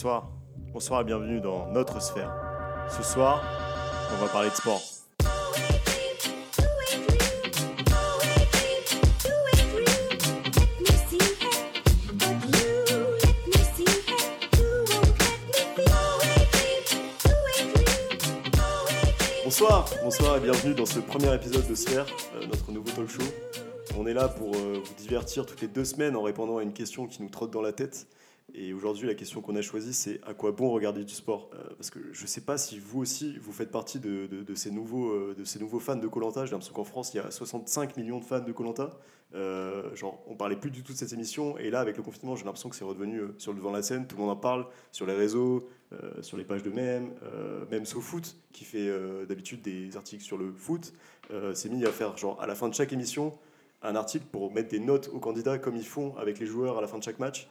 Bonsoir. Bonsoir et bienvenue dans notre sphère. Ce soir, on va parler de sport. Bonsoir, bonsoir et bienvenue dans ce premier épisode de Sphère, euh, notre nouveau talk show. On est là pour euh, vous divertir toutes les deux semaines en répondant à une question qui nous trotte dans la tête. Et aujourd'hui, la question qu'on a choisie, c'est à quoi bon regarder du sport? Euh, Parce que je ne sais pas si vous aussi, vous faites partie de, ces, nouveaux, euh, de ces nouveaux fans de Colanta. J'ai l'impression qu'en France, il y a 65 millions de fans de Colanta. genre, on parlait plus du tout de cette émission. Et là, avec le confinement, j'ai l'impression que c'est redevenu euh, sur le devant de la scène. Tout le monde en parle sur les réseaux, euh, sur les pages de mèmes. Euh, même SoFoot, qui fait euh, d'habitude des articles sur le foot, euh, s'est mis à faire, genre, à la fin de chaque émission, un article pour mettre des notes aux candidats comme ils font avec les joueurs à la fin de chaque match.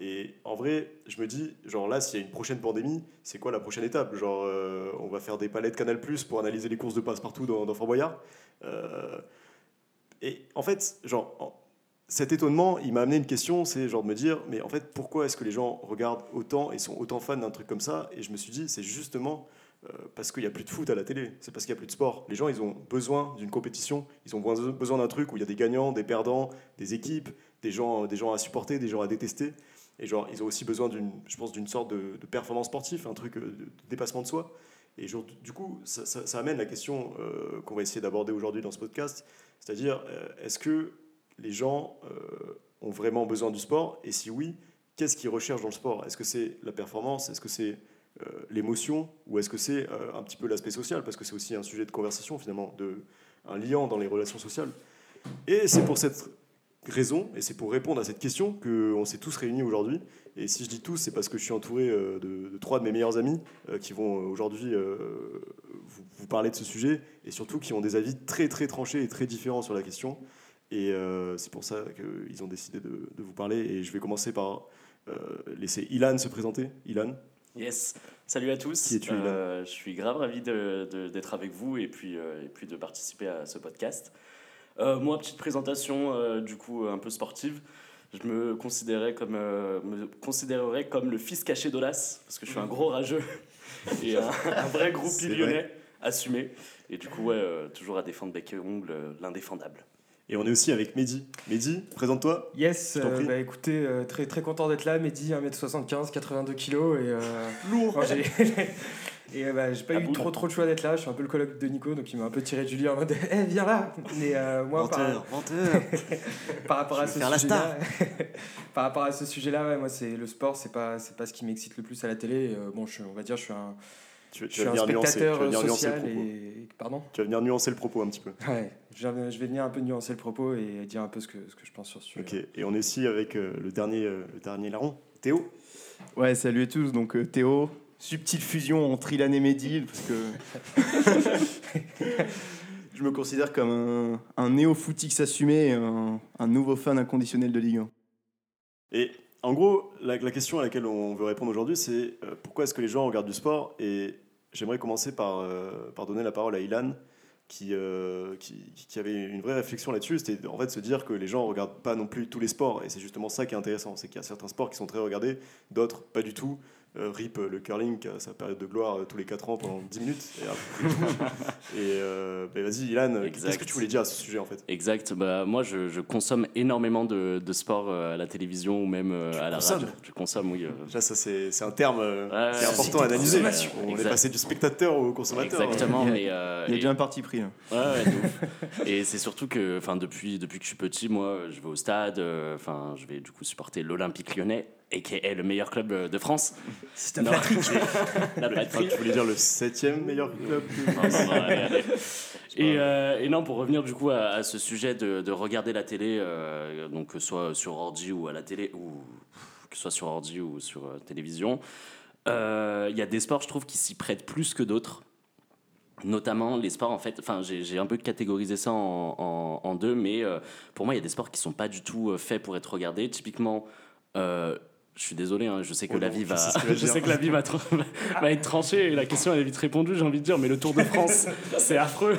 Et en vrai, je me dis, genre là, s'il y a une prochaine pandémie, c'est quoi la prochaine étape? Genre, euh, on va faire des palettes Canal Plus pour analyser les courses de passe-partout dans, dans Fort Boyard. Euh, et en fait, genre, en- cet étonnement, il m'a amené une question, c'est genre de me dire, mais en fait, pourquoi est-ce que les gens regardent autant et sont autant fans d'un truc comme ça? Et je me suis dit, c'est justement euh, parce qu'il n'y a plus de foot à la télé, c'est parce qu'il n'y a plus de sport. Les gens, ils ont besoin d'une compétition, ils ont besoin d'un truc où il y a des gagnants, des perdants, des équipes, des gens, des gens à supporter, des gens à détester. Et genre, ils ont aussi besoin d'une, je pense, d'une sorte de, performance sportive, un truc euh, de, dépassement de soi. Et genre, du coup, ça, amène la question euh, qu'on va essayer d'aborder aujourd'hui dans ce podcast, c'est-à-dire, euh, est-ce que les gens ont vraiment besoin du sport? Et si oui, qu'est-ce qu'ils recherchent dans le sport? Est-ce que c'est la performance? Est-ce que c'est l'émotion? Ou est-ce que c'est un petit peu l'aspect social? Parce que c'est aussi un sujet de conversation, finalement, de, un liant dans les relations sociales. Et c'est pour cette raison, et c'est pour répondre à cette question qu'on s'est tous réunis aujourd'hui. Et si je dis tous, c'est parce que je suis entouré euh, de, de trois de mes meilleurs amis euh, qui vont euh, aujourd'hui euh, vous, vous parler de ce sujet, et surtout qui ont des avis très très tranchés et très différents sur la question. Et euh, c'est pour ça qu'ils ont décidé de, de vous parler. Et je vais commencer par laisser Ilan se présenter. Ilan, Yes, salut à tous. Qui es-tu, Ilan? Euh, Je suis grave ravi d'être avec vous et puis, euh, et puis de participer à ce podcast. Euh, moi, petite présentation euh, du coup un peu sportive. Je me considérais comme, euh, me considérerais comme le fils caché d'Olas parce que je suis un gros rageux et un, un vrai groupe C'est lyonnais assumé. Et du coup, ouais, euh, toujours à défendre bec et ongle, euh, l'indéfendable. et on est aussi avec Mehdi. Mehdi, présente-toi. Yes, euh, bah écoutez, euh, très, très content d'être là, Mehdi, 1m75, 82 kg et... Euh, Lourd j'ai Et euh, bah, j'ai pas À eu bout. trop trop de choix d'être là, je suis un peu le coloc de Nico, donc il m'a un peu tiré du lit en mode « Eh, viens là !» Mais euh, moi, par, menteur. par rapport à ce sujet-là... par rapport à ce sujet-là, ouais, moi, c'est le sport, c'est pas, c'est pas ce qui m'excite le plus à la télé. Euh, bon, je, on va dire, je suis un, Tu, je suis un spectateur venir nuancer le social propos. et... Pardon? Tu vas venir nuancer le propos un petit peu. Ouais, je vais, je vais venir un peu nuancer le propos et dire un peu ce que, ce que je pense sur ce sujet. Ok. Et on est aussi avec euh, le dernier, le dernier larron, Théo? Ouais, salut à tous. Donc Théo, subtile fusion entre Ilan et Mehdi, parce que je me considère comme un, un néo-footix assumé, et un, un nouveau fan inconditionnel de Ligue 1. Et en gros, la, la question à laquelle on veut répondre aujourd'hui, c'est euh, pourquoi est-ce que les gens regardent du sport? Et j'aimerais commencer par, euh, par donner la parole à Ilan, qui, euh, qui, qui avait une vraie réflexion là-dessus. C'était en fait se dire que les gens ne regardent pas non plus tous les sports. Et c'est justement ça qui est intéressant. C'est qu'il y a certains sports qui sont très regardés, d'autres pas du tout. Euh, RIP, euh, le curling, qui a sa période de gloire euh, tous les 4 ans pendant 10 minutes. Et, euh, ben vas-y, Ilan, qu'est-ce que tu voulais dire à ce sujet en fait? Exact. Bah, moi, je, je consomme énormément de, de sport à la télévision ou même Tu à la consommes? Radio. Je consomme, oui. euh, ça, c'est c'est un terme euh, qui est important à analyser. On est passé du spectateur au consommateur. Exactement, Il y a- mais euh, Il y a et- déjà un parti pris. hein. Ouais. Et c'est surtout que, enfin, depuis, depuis que je suis petit, moi, je vais au stade. euh, Enfin, je vais du coup supporter l'Olympique Lyonnais, et qui est le meilleur club euh, de France. C'est. La patrie. tu voulais dire le septième meilleur club Non, non, non, allez, allez. Et, euh, et non, pour revenir du coup à, à ce sujet de, de regarder la télé, euh, donc que ce soit sur ordi ou à la télé, ou que ce soit sur ordi ou sur euh, télévision, euh, il y a des sports, je trouve, qui s'y prêtent plus que d'autres. Notamment les sports, en fait, enfin, j'ai j'ai un peu catégorisé ça en, en- en deux, mais euh, pour moi, il y a des sports qui sont pas du tout euh, faits pour être regardés. Typiquement, euh, je suis désolé, hein, je sais que Oh la vie va, sais ce que tu vas je dire. sais que la vie va, tra- va être tranchée et la question elle est vite répondue. J'ai envie de dire, mais le Tour de France, c'est affreux.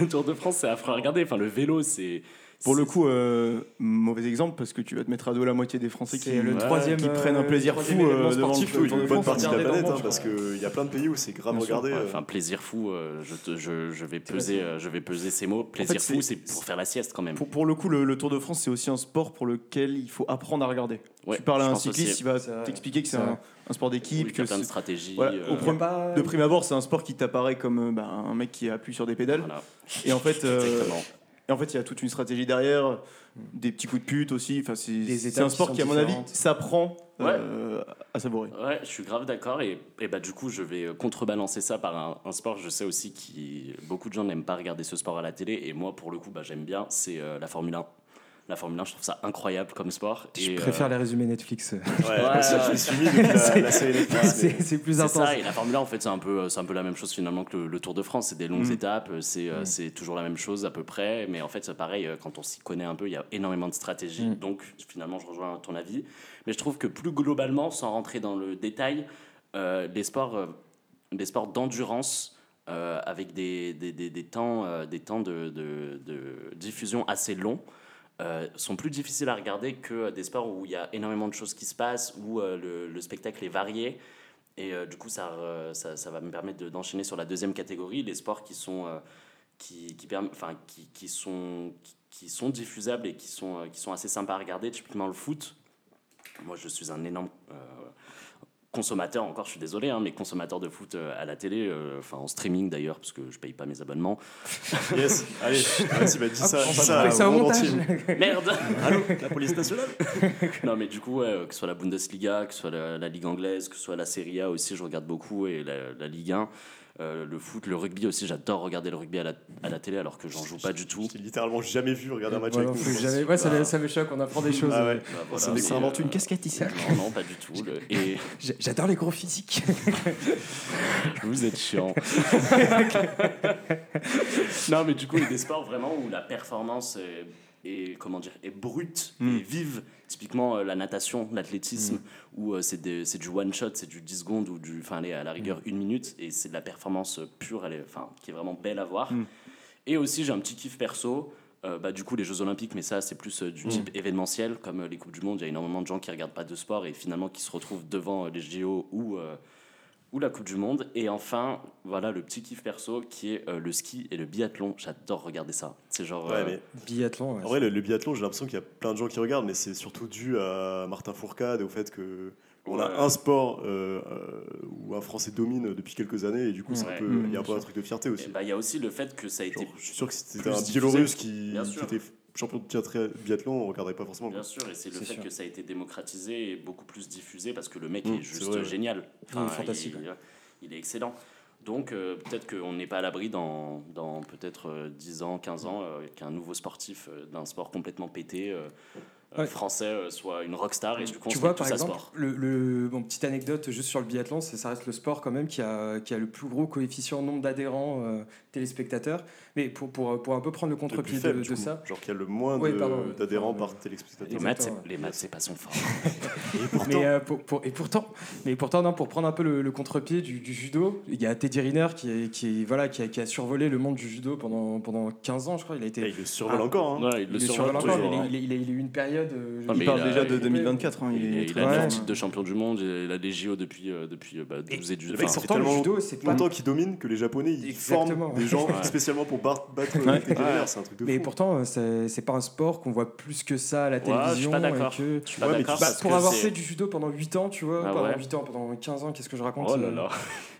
Le Tour de France, c'est affreux à regarder. Enfin, le vélo, c'est Pour le coup, euh, mauvais exemple parce que tu vas te mettre à dos la moitié des Français qui, le troisième. qui prennent un euh, plaisir fou, euh, devant le sportif, une bonne partie de la planète, hein, parce qu'il y a plein de pays où c'est grave regardé. Ouais, euh. Enfin, plaisir fou, euh, je, te- je, je vais peser, euh, je vais peser ces mots. Plaisir fait, fou, c'est- pour faire la sieste quand même. Pour, pour le coup, le, le Tour de France, c'est aussi un sport pour lequel il faut apprendre à regarder. Ouais, tu parles à un cycliste, aussi. il va t'expliquer que c'est un, sport Oui, d'équipe. qu'il y a que plein de c'est- stratégies. Euh, de prime abord, c'est un sport qui t'apparaît comme bah, un mec qui appuie sur des pédales. voilà, Et en fait, euh, exactement. Et en fait, il y a toute une stratégie derrière, des petits coups de pute aussi. Enfin, c'est un sport qui qui, à mon avis, s'apprend euh, à savourer. Ouais, je suis grave d'accord et, et bah du coup je vais contrebalancer ça par un, un sport. Je sais aussi que beaucoup de gens n'aiment pas regarder ce sport à la télé et moi pour le coup bah, j'aime bien. C'est euh, la Formule 1. La Formule 1, je trouve ça incroyable comme sport. Je et, préfère euh, les résumés Netflix. Ouais, Ouais, C'est- plus intense. ça, et la Formule 1, en fait, c'est un peu, c'est un peu la même chose finalement que le, le Tour de France. C'est des longues Mm. étapes, c'est, euh, Mm. c'est toujours la même chose à peu près. Mais en fait, c'est pareil, euh, quand on s'y connaît un peu, il y a énormément de stratégies. Mm. Donc, finalement, je rejoins ton avis. Mais je trouve que plus globalement, sans rentrer dans le détail, euh, les sports, euh, les sports d'endurance, euh, avec des, des, des, des temps, euh, des temps de, de, de diffusion assez longs, euh, sont plus difficiles à regarder que des sports où il y a énormément de choses qui se passent, où euh, le, le spectacle est varié. Et euh, du coup, ça, euh, ça, va me permettre de- d'enchaîner sur la deuxième catégorie, les sports qui sont, euh, qui, qui, enfin, qui, qui sont, qui, sont diffusables et qui sont, euh, qui sont assez sympas à regarder, typiquement le foot. Moi, je suis un énorme euh, consommateur, encore, je suis désolé, hein, mais consommateur de foot euh, à la télé, euh, enfin en streaming d'ailleurs, parce que je paye pas mes abonnements. Yes, allez, vas-y, bah, dis ça, va ça, ça au. Merde Allô, la police nationale Non, mais du coup, ouais, euh, que ce soit la Bundesliga, que ce soit la, la Ligue anglaise, que ce soit la Serie A aussi, je regarde beaucoup, et la, la Ligue 1. Euh, le foot, le rugby aussi, j'adore regarder le rugby à la, à la télé alors que j'en joue pas du tout. Je t'ai littéralement jamais vu regarder un match Voilà, avec jamais- Ouais, ça, ça me choque, on apprend des choses. Ah ouais. Bah, voilà, Ça mais, s'invente euh, une casquette ici. Non, non, pas du tout. le- Et J'ai- J'adore les gros physiques. vous êtes chiant. non, mais du coup, il y a des sports vraiment où la performance est, est, comment dire, est brute et vive. Typiquement, euh, la natation, l'athlétisme, où euh, c'est du one shot, c'est du 10 secondes ou du, enfin, à la rigueur, une minute, et c'est de la performance pure, elle est, enfin, qui est vraiment belle à voir. Et aussi, j'ai un petit kiff perso. euh, bah, du coup, les Jeux Olympiques, mais ça, c'est plus euh, du type événementiel, comme euh, les Coupes du Monde. Il y a énormément de gens qui regardent pas de sport et finalement qui se retrouvent devant euh, les JO ou, euh, ou la Coupe du Monde. Et enfin, voilà le petit kiff perso qui est euh, le ski et le biathlon. J'adore regarder ça. C'est genre. Ouais, euh, mais Biathlon. ouais. en vrai, le, le biathlon, j'ai l'impression qu'il y a plein de gens qui regardent, mais c'est surtout dû à Martin Fourcade et au fait que on a un sport euh, où un Français domine depuis quelques années et du coup, c'est un Ouais. peu- il y a un peu un truc de fierté aussi. bah, il y a aussi le fait que ça a été. Genre, je suis sûr que c'était un. Biélorusse qui, qui était champion de biathlon- biathlon, on regarderait pas forcément. Bien quoi. sûr, et c'est le fait sûr. que ça a été démocratisé et beaucoup plus diffusé parce que le mec Mm, est juste vrai, ouais. génial. Il est fantastique, Il, il est excellent. Donc euh, peut-être qu'on n'est pas à l'abri dans, dans peut-être euh, 10 ans, 15 ans, euh, qu'un nouveau sportif euh, d'un sport complètement pété euh, euh, Ouais. français euh, soit une rockstar et du coup Tu vois, par exemple, sport. le, le- bon, petite anecdote juste sur le biathlon, c'est ça reste le sport quand même qui a, qui a le plus gros coefficient nombre d'adhérents euh, téléspectateurs. Mais pour, pour, pour un peu prendre le contre-pied de, ça. Genre qu'il y a le moins Ouais, d'adhérents par Les téléspectateur. maths, les maths, c'est pas son fort. Et pourtant, Mais, euh, pour, pour- et pourtant, mais pourtant non, pour prendre un peu le, le contre-pied du, du judo, il y a Teddy Riner qui, est- qui, est- voilà, qui, a, qui a survolé le monde du judo pendant, pendant 15 ans, je crois. Il a été. eh, il le survole Ah. encore. Hein. Ouais, il survole encore, toujours, mais hein. il, a- il a eu une période. Euh, Ah, je- mais Il parle il a- déjà de il- 2024. hein, il Il, est il très a Ouais. deux fort. titres de champion du monde, il a des JO depuis, euh, depuis euh, bah, 12 et du. enfin, ça fait pourtant, le tellement judo, c'est pas. longtemps qu'ils dominent que les Japonais ils Exactement. forment des gens Ouais. spécialement pour bar- battre Ouais. les Riner, c'est un truc de Mais fou. pourtant, euh, c'est c'est pas un sport qu'on voit plus que ça à la Ouais, je suis télévision. et que- Je suis pas Ouais, mais d'accord Bah, pour que avoir c'est- fait du judo pendant 8 ans, tu vois, Ah pendant ouais 8 ans, pendant 15 ans, qu'est-ce que je raconte Oh là euh, là.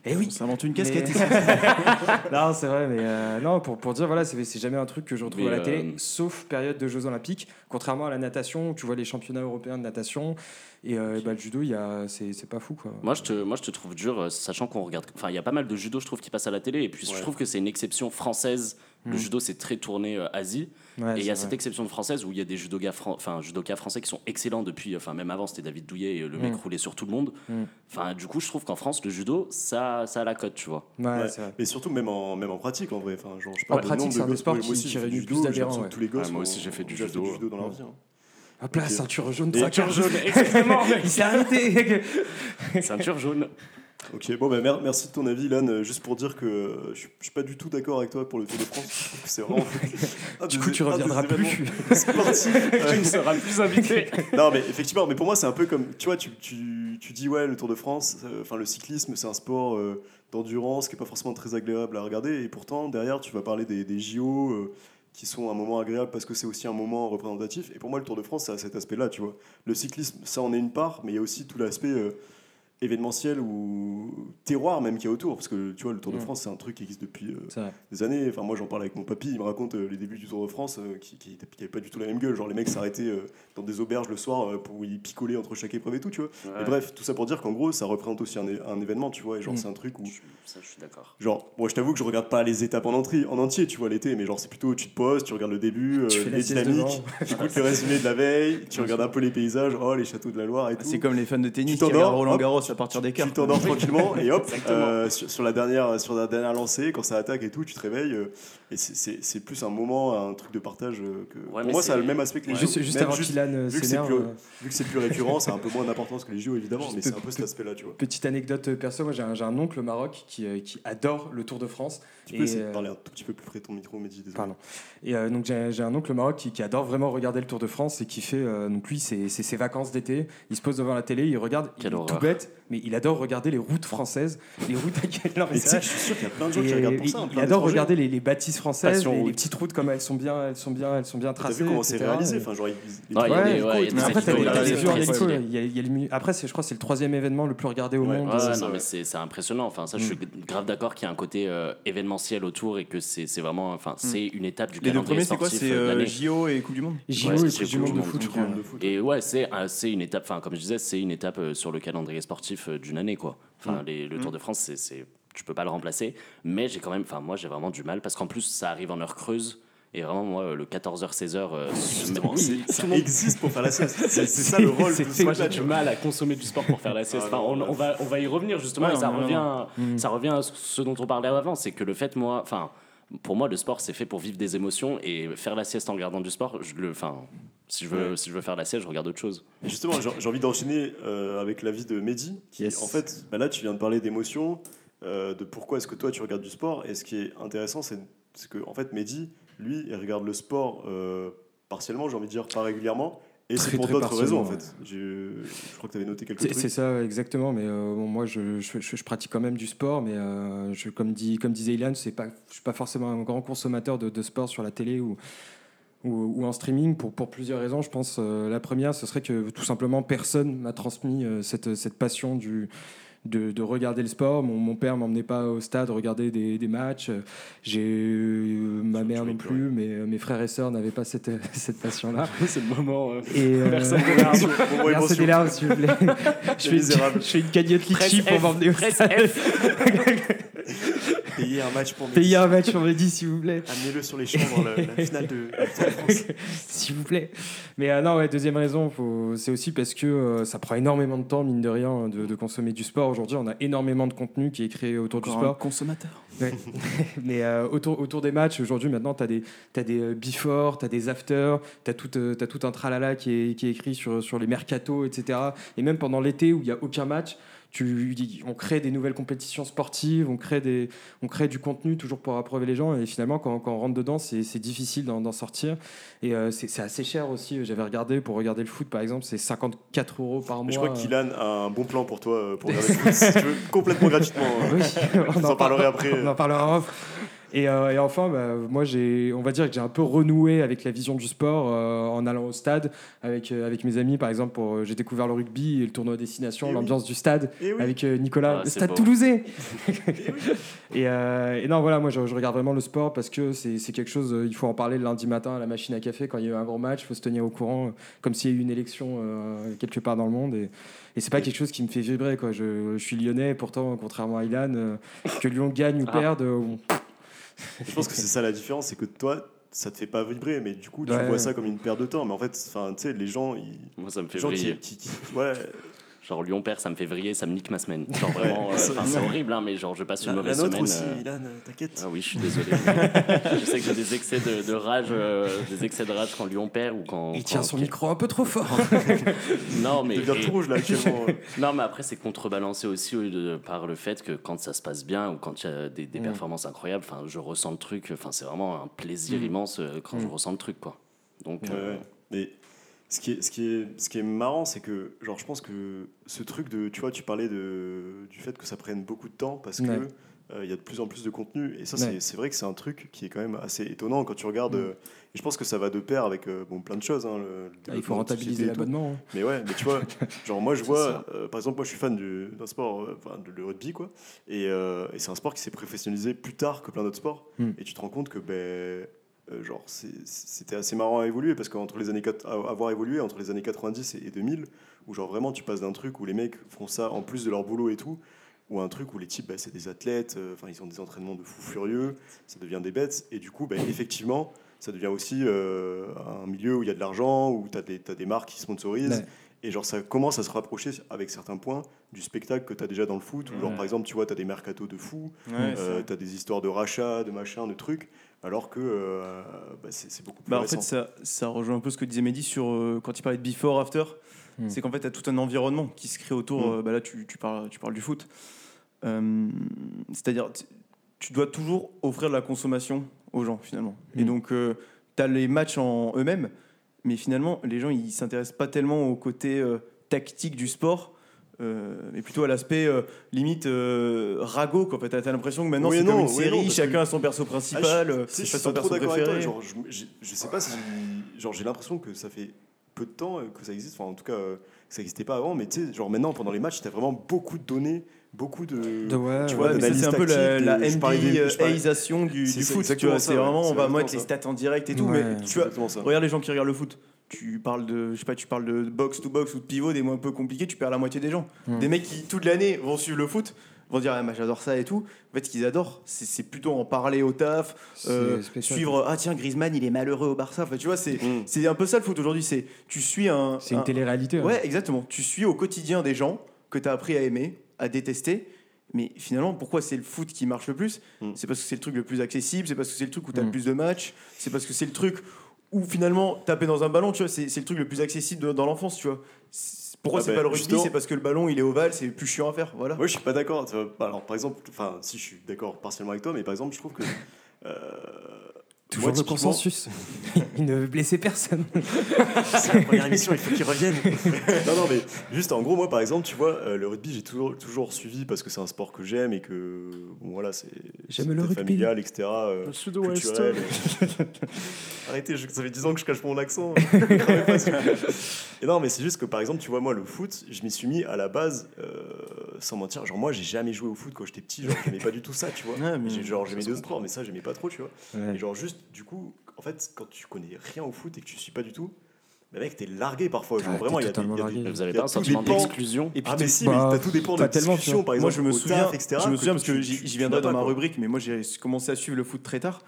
Eh oui On s'invente une casquette Mais-. Non, c'est vrai, mais euh, non, pour, pour dire, voilà, c'est jamais un truc que je retrouve Mais, à la télé, euh, sauf période de Jeux Olympiques. Contrairement à la natation, où tu vois les championnats européens de natation, et euh, bah, le judo, il y a- c'est c'est pas fou, quoi. Moi je, te, moi, je te trouve dur, sachant qu'on regarde. Enfin, il y a pas mal de judo, je trouve, qui passent à la télé. Et puis, Ouais. je trouve que c'est une exception française. Le Mm. judo, c'est très tourné euh, Asie. Ouais, et il y a cette vrai. exception française où il y a des judokas, fran- enfin, judokas français qui sont excellents depuis. Enfin, même avant, c'était David Douillet et le mec Mm. roulait sur tout le monde. Mm. Enfin, du coup, je trouve qu'en France, le judo, ça, ça a la cote, tu vois. Ouais, Ouais. vrai. Mais surtout, même en, même en pratique, en vrai. Enfin, genre, je En pratique, nombre c'est un des sports qui- réunit du plus d'adhérents, moi aussi, j'ai fait du judo. judo dans leur vie. hein. Hop là, Ok. ceinture jaune, ceinture jaune. exactement. il s'est arrêté. Ceinture jaune. Ok, bon, bah, mer- merci de ton avis, Ilan. Euh, Juste pour dire que euh, je suis- je suis pas du tout d'accord avec toi pour le Tour de France. C'est vraiment. un Du coup, tu reviendras événements plus. sportifs. Tu ne seras plus invité. non, mais effectivement, mais pour moi, c'est un peu comme. Tu vois, tu, tu, tu dis, ouais, le Tour de France, euh, enfin, le cyclisme, c'est un sport euh, d'endurance qui est pas forcément très agréable à regarder. Et pourtant, derrière, tu vas parler des, des JO. euh, qui sont un moment agréable parce que c'est aussi un moment représentatif. Et pour moi, le Tour de France, ça a cet aspect-là, tu vois. Le cyclisme, ça en est une part, mais il y a aussi tout l'aspect euh, événementiel ou terroir même qu'il y a autour. Parce que, tu vois, le Tour de Mm. France, c'est un truc qui existe depuis euh, des années. Enfin, moi, j'en parle avec mon papy, il me raconte euh, les débuts du Tour de France euh, qui, qui, pas du tout la même gueule. Genre, les mecs s'arrêtaient euh, dans des auberges le soir euh, pour y picoler entre chaque épreuve et tout, tu vois. Et bref, tout ça pour dire qu'en gros, ça représente aussi un, événement, tu vois. Et genre, Mm. c'est un truc où. Je- Ça, je suis d'accord. Genre, bon, je t'avoue que je regarde pas les étapes en, entier, en entier, tu vois, l'été, mais genre, c'est plutôt tu te poses, tu regardes le début, euh, Tu les dynamiques, tu écoutes le résumé de la veille, tu regardes un peu les paysages, oh, les châteaux de la Loire et tout. C'est comme les fans de tennis Tu qui Roland Garros à partir des tu cartes. t'endors tranquillement et hop, euh, sur, sur la dernière, sur la dernière lancée, quand ça attaque et tout, tu te réveilles. euh, et c'est- c'est c'est plus un moment, un truc de partage euh, que. Ouais, pour moi, ça a c'est- le même aspect que les Ouais. JO. Juste, avant juste- qu'Ilan euh, vu que c'est plus- euh, Vu que c'est plus récurrent, ça a un peu moins d'importance que les JO évidemment, Juste mais c'est un peu cet pe- aspect-là, tu vois. Petite anecdote perso, moi j'ai un, j'ai un oncle au Maroc qui, qui adore le Tour de France. Tu peux essayer de parler un tout petit peu plus près de ton micro, Mehdi, désolé. Pardon. Et euh, donc j'ai j'ai un oncle au Maroc qui, qui adore vraiment regarder le Tour de France et qui fait euh, donc lui c'est c'est ses vacances d'été. Il se pose devant la télé, il regarde, il Quelle est tout bête, mais il adore regarder les routes françaises, les routes. non, mais Et c'est tu sais vrai. que je suis sûr qu'il y a plein de gens qui regardent pour ça. hein, il adore regarder les, les bâtisses françaises, Passion les, les petites routes comme elles sont bien, elles sont bien, elles sont bien T'as tracées. vu comment c'est réalisé Et- enfin, genre, il y a après, t'as t'as je crois que c'est le troisième événement le plus regardé au Ouais. monde. Ouais, non, mais c'est c'est impressionnant. Enfin, ça, je suis grave d'accord qu'il y a un côté euh, événementiel autour et que c'est c'est vraiment, enfin, c'est une étape du Les deux calendrier premiers, c'est quoi sportif C'est euh, de euh, l'année. JO et Coupe du Monde JO et c'est Coupe du monde de foot. Et ouais, c'est c'est une étape, enfin, comme je disais, c'est une étape sur le calendrier sportif d'une année, quoi. Enfin, les- le Tour de France, c'est, tu peux pas le remplacer. Mais j'ai quand même, enfin, moi, j'ai vraiment du mal parce qu'en plus, ça arrive en heure creuse. Et vraiment, moi, le 14h, 16h, euh, oui, c'est- tout ça le monde- existe pour faire la sieste. C'est ça le rôle c'est moi j'ai du mal à consommer du sport pour faire la sieste. Ah, Enfin, on, va, on va y revenir justement. Ouais, et ça, revient, Mm. ça revient à ce dont on parlait avant. C'est que le fait, moi, enfin, pour moi, le sport, c'est fait pour vivre des émotions et faire la sieste en regardant du sport, je le, enfin, si je veux, Ouais. si je veux faire la sieste, je regarde autre chose. Et justement, j'ai j'ai envie d'enchaîner euh, avec l'avis de Mehdi. Qui, Yes. En fait, bah là, tu viens de parler d'émotions, euh, de pourquoi est-ce que toi tu regardes du sport. Et ce qui est intéressant, c'est que en fait, Mehdi, lui, il regarde le sport euh, partiellement, j'ai envie de dire pas régulièrement. Et c'est pour d'autres raisons, en fait. Je, je crois que tu avais noté C'est trucs. c'est ça, exactement. Mais euh, bon, moi, je, je, je- je pratique quand même du sport, mais euh, je, comme, dit, comme disait Ilan, pas, je suis pas forcément un grand consommateur de, de sport sur la télé ou, ou, ou en streaming pour, pour plusieurs raisons. Je pense euh, la première, ce serait que tout simplement personne m'a transmis cette, cette passion du de, de regarder le sport. Mon, mon père m'emmenait pas au stade regarder des, des matchs. J'ai euh, ma mère non plus, mais euh, mes frères et sœurs n'avaient pas cette, cette passion-là. c'est le moment. Et euh, Personne Versez des larmes, s'il vous plaît. je, fais une, misérable. je fais une cagnotte litchi pour m'emmener au stade. Payer un match pour Mehdi. Payer un match pour Mehdi, s'il vous plaît. Amenez-le sur les chambres, la, la finale de la France. S'il vous plaît. Mais euh, non, ouais, deuxième raison, faut- c'est aussi parce que euh, ça prend énormément de temps, mine de rien, de, de consommer du sport. Aujourd'hui, on a énormément de contenu qui est créé autour du Encore un sport. consommateur. Ouais. Mais euh, autour, autour des matchs, aujourd'hui, maintenant, tu as des, t'as des before, tu as des after, tu as, tout euh, t'as tout un tralala qui est, qui est écrit sur, sur les mercatos, etc. Et même pendant l'été où il n'y a aucun match, tu, on crée des nouvelles compétitions sportives, on crée, des, on crée du contenu toujours pour approuver les gens. Et finalement, quand, quand on rentre dedans, c'est c'est difficile d'en sortir. Et euh, c'est assez cher aussi. J'avais regardé, pour regarder le foot, par exemple, c'est 54 euros par mois. Mais je crois qu'Ilan a un bon plan pour toi euh, pour regarder le foot, si tu veux, complètement gratuitement. Oui, vous en parlerai après. On en parlera off. Et, euh, et enfin, bah, moi, j'ai, on va dire que j'ai un peu renoué avec la vision du sport euh, en allant au stade avec, euh, avec mes amis. Par exemple, pour, j'ai découvert le rugby et le tournoi à destination, Eh oui. l'ambiance du stade Et oui. avec Nicolas, Ah, le stade beau. toulousain. et, euh, et non, voilà, moi, je, je regarde vraiment le sport parce que c'est, c'est quelque chose, il faut en parler le lundi matin à la machine à café quand il y a eu un grand match, il faut se tenir au courant, comme s'il y a eu une élection euh, quelque part dans le monde. Et, et c'est pas quelque chose qui me fait vibrer. Quoi. Je, je suis lyonnais, pourtant, contrairement à Ilan, euh, que Lyon gagne ou Ah. perde, euh, bon, Je pense que c'est ça la différence, c'est que toi, ça te fait pas vibrer, mais du coup, tu Ouais. vois ça comme une perte de temps. Mais en fait, enfin, tu sais, les gens, ils, Moi, ça me fait les gens qui, briller. qui- qui- ouais, Genre Lyon perd, ça me fait vriller, ça me nique ma semaine. Genre vraiment, euh, c'est horrible, hein, mais genre je passe une La, la mauvaise nôtre semaine. aussi, euh, Ilan, t'inquiète. Ah oui, je suis désolé. je sais que j'ai des excès de, de rage, euh, des excès de rage quand Lyon perd ou quand. Il quand- tient son micro un peu trop fort. Non, mais Il devient et- tout rouge là actuellement. non, mais après c'est contrebalancé aussi euh, de- par le fait que quand ça se passe bien ou quand il y a des, des Mm. performances incroyables, enfin je ressens le truc. Enfin c'est vraiment un plaisir Mm. immense quand je Mm. ressens le truc, quoi. Donc. Ouais, euh, ouais. Mais ce qui est, ce qui est, ce qui est marrant, c'est que, genre, je pense que ce truc de, tu vois, tu parlais de, du fait que ça prenne beaucoup de temps parce que Ouais. euh, y a de plus en plus de contenu. Et ça, Ouais. c'est- c'est vrai que c'est un truc qui est quand même assez étonnant quand tu regardes. Mm. euh, et je pense que ça va de pair avec euh, bon, plein de choses. hein, le- Ah, il faut rentabiliser l'abonnement. hein. Mais ouais, mais tu vois, genre moi je vois, par exemple, moi je suis fan du- d'un sport, enfin le rugby quoi, et, et c'est un sport qui s'est professionnalisé plus tard que plein d'autres sports, Hmm. et tu te rends compte que ben, genre c'est- c'était assez marrant à évoluer parce qu'entre les années avoir évolué entre les années 90 et 2000, où genre vraiment tu passes d'un truc où les mecs font ça en plus de leur boulot et tout, ou un truc où les types ben, c'est des athlètes, euh, enfin ils ont des entraînements de fous furieux, ça devient des bêtes, et du coup ben, effectivement ça devient aussi euh, un milieu où il y a de l'argent, où tu as, des- marques qui sponsorisent. Ouais. Et genre, ça commence à se rapprocher avec certains points du spectacle que tu as déjà dans le foot. Où, genre, Ouais. par exemple, tu vois, tu as des mercatos de fous, Ouais, euh, tu as des histoires de rachats, de machins, de trucs, alors que euh, bah, c'est c'est beaucoup plus Bah, en récent. fait, ça, ça rejoint un peu ce que disait Mehdi sur euh, quand il parlait de before, after. Hmm. C'est qu'en fait, tu as tout un environnement qui se crée autour. Hmm. euh, bah là, tu, tu parles, tu parles du foot. Euh, C'est-à-dire, tu- tu dois toujours offrir de la consommation aux gens, finalement. Et Hmm. donc, tu as les matchs en eux-mêmes, mais finalement, les gens, ils s'intéressent pas tellement au côté euh, tactique du sport. Euh, mais plutôt à l'aspect euh, limite euh, ragot quoi. En fait, t'as l'impression que maintenant Oui c'est comme une oui série, non, chacun que- a son perso Ah, principal, je, euh, sais, je suis son pas trop perso d'accord avec toi. préféré. Genre, je, sais pas si. Genre, j'ai l'impression que ça fait peu de temps euh, que ça existe. Enfin, en tout cas, euh, que ça n'existait pas avant. Mais tu sais, genre maintenant, pendant les matchs, tu as vraiment beaucoup de données, beaucoup de. De- ouais, tu vois, Ouais, mais ça, d'analyse c'est un peu la, NBA-isation du, foot. Tu vois, c'est vraiment, on va mettre les stats en direct et tout. Ouais. Mais tu vois, regarde les gens qui regardent le foot. Tu parles de, je sais pas, tu parles de box to box ou de pivot, des mots un peu compliqués, tu perds la moitié des gens. Hmm. Des mecs qui toute l'année vont suivre le foot, vont dire ah, bah, j'adore ça et tout. En fait, ce qu'ils adorent, c'est plutôt en parler au taf, euh, suivre ah tiens Griezmann il est malheureux au Barça. Enfin, tu vois, c'est Mm. c'est un peu ça le foot aujourd'hui. C'est tu suis un, C'est une un- télé-réalité. hein. Ouais, exactement. Tu suis au quotidien des gens que tu as appris à aimer, à détester. Mais finalement, pourquoi c'est le foot qui marche le plus? Mm. C'est parce que c'est le truc le plus accessible, c'est parce que c'est le truc où tu as le plus de matchs, c'est parce que c'est le truc où finalement taper dans un ballon, tu vois, c'est le truc le plus accessible de- dans l'enfance, tu vois. C'est- Pourquoi Ah c'est bah, pas le rugby. C'est parce que le ballon il est ovale, c'est plus chiant à faire, voilà. Moi, je suis pas d'accord. Bah, Alors, par exemple, enfin, si je suis d'accord partiellement avec toi, mais par exemple, je trouve que. euh, Toujours moi, le typiquement- consensus. il ne veut blesser personne. C'est la première émission, il faut qu'il revienne. non, non, mais juste en gros, moi par exemple, tu vois, euh, le rugby, j'ai toujours, toujours suivi parce que c'est un sport que j'aime et que, bon voilà, c'est familial, etc. euh, Le sud-ouest. culturel. Arrêtez, je- ça fait 10 ans que je cache mon accent. Et non, mais c'est juste que par exemple, tu vois, moi, le foot, je m'y suis mis à la base, euh, sans mentir, genre moi, j'ai jamais joué au foot quand j'étais petit, genre j'aimais pas du tout ça, tu vois. Ouais, mais J'ai- genre j'aimais deux sports, mais ça, j'aimais pas trop, tu vois. Ouais. Et genre juste, du coup, en fait, quand tu connais rien au foot et que tu suis pas du tout, bah mec, t'es largué parfois. Genre vraiment, il y a des- y a des-. Mais Vous avez pas un sentiment d'exclusion Et puis Ah mais si, bah, mais t'as tout dépend de discussion, par moi exemple. je me souviens, taf, etc., je me souviens parce que j'y viendrai dans ma rubrique, mais moi j'ai commencé à suivre le foot très tard.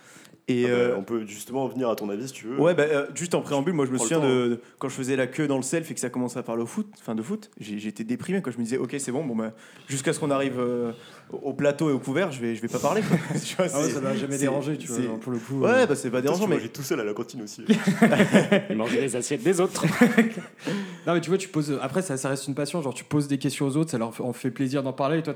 Et Ah bah, euh, on peut justement venir à ton avis si tu veux. Ouais, bah, euh, juste en préambule, moi je me souviens temps, de, de- quand je faisais la queue dans le self et que ça commençait à parler au foot, enfin de foot, j'étais déprimé quand je me disais ok c'est bon, bon bah, jusqu'à ce qu'on arrive euh, au au plateau et au couvert, je vais, je vais pas parler. quoi. Tu vois, Ah ouais, ça m'a jamais dérangé, tu vois, pour le coup. Ouais, euh, bah c'est pas dérangeant, mais tout seul à la cantine aussi. Et manger les assiettes des autres. Non, mais tu vois, tu poses. Après, ça, ça reste une passion. Genre, tu poses des questions aux autres, ça leur fait- en fait plaisir d'en parler. Et toi,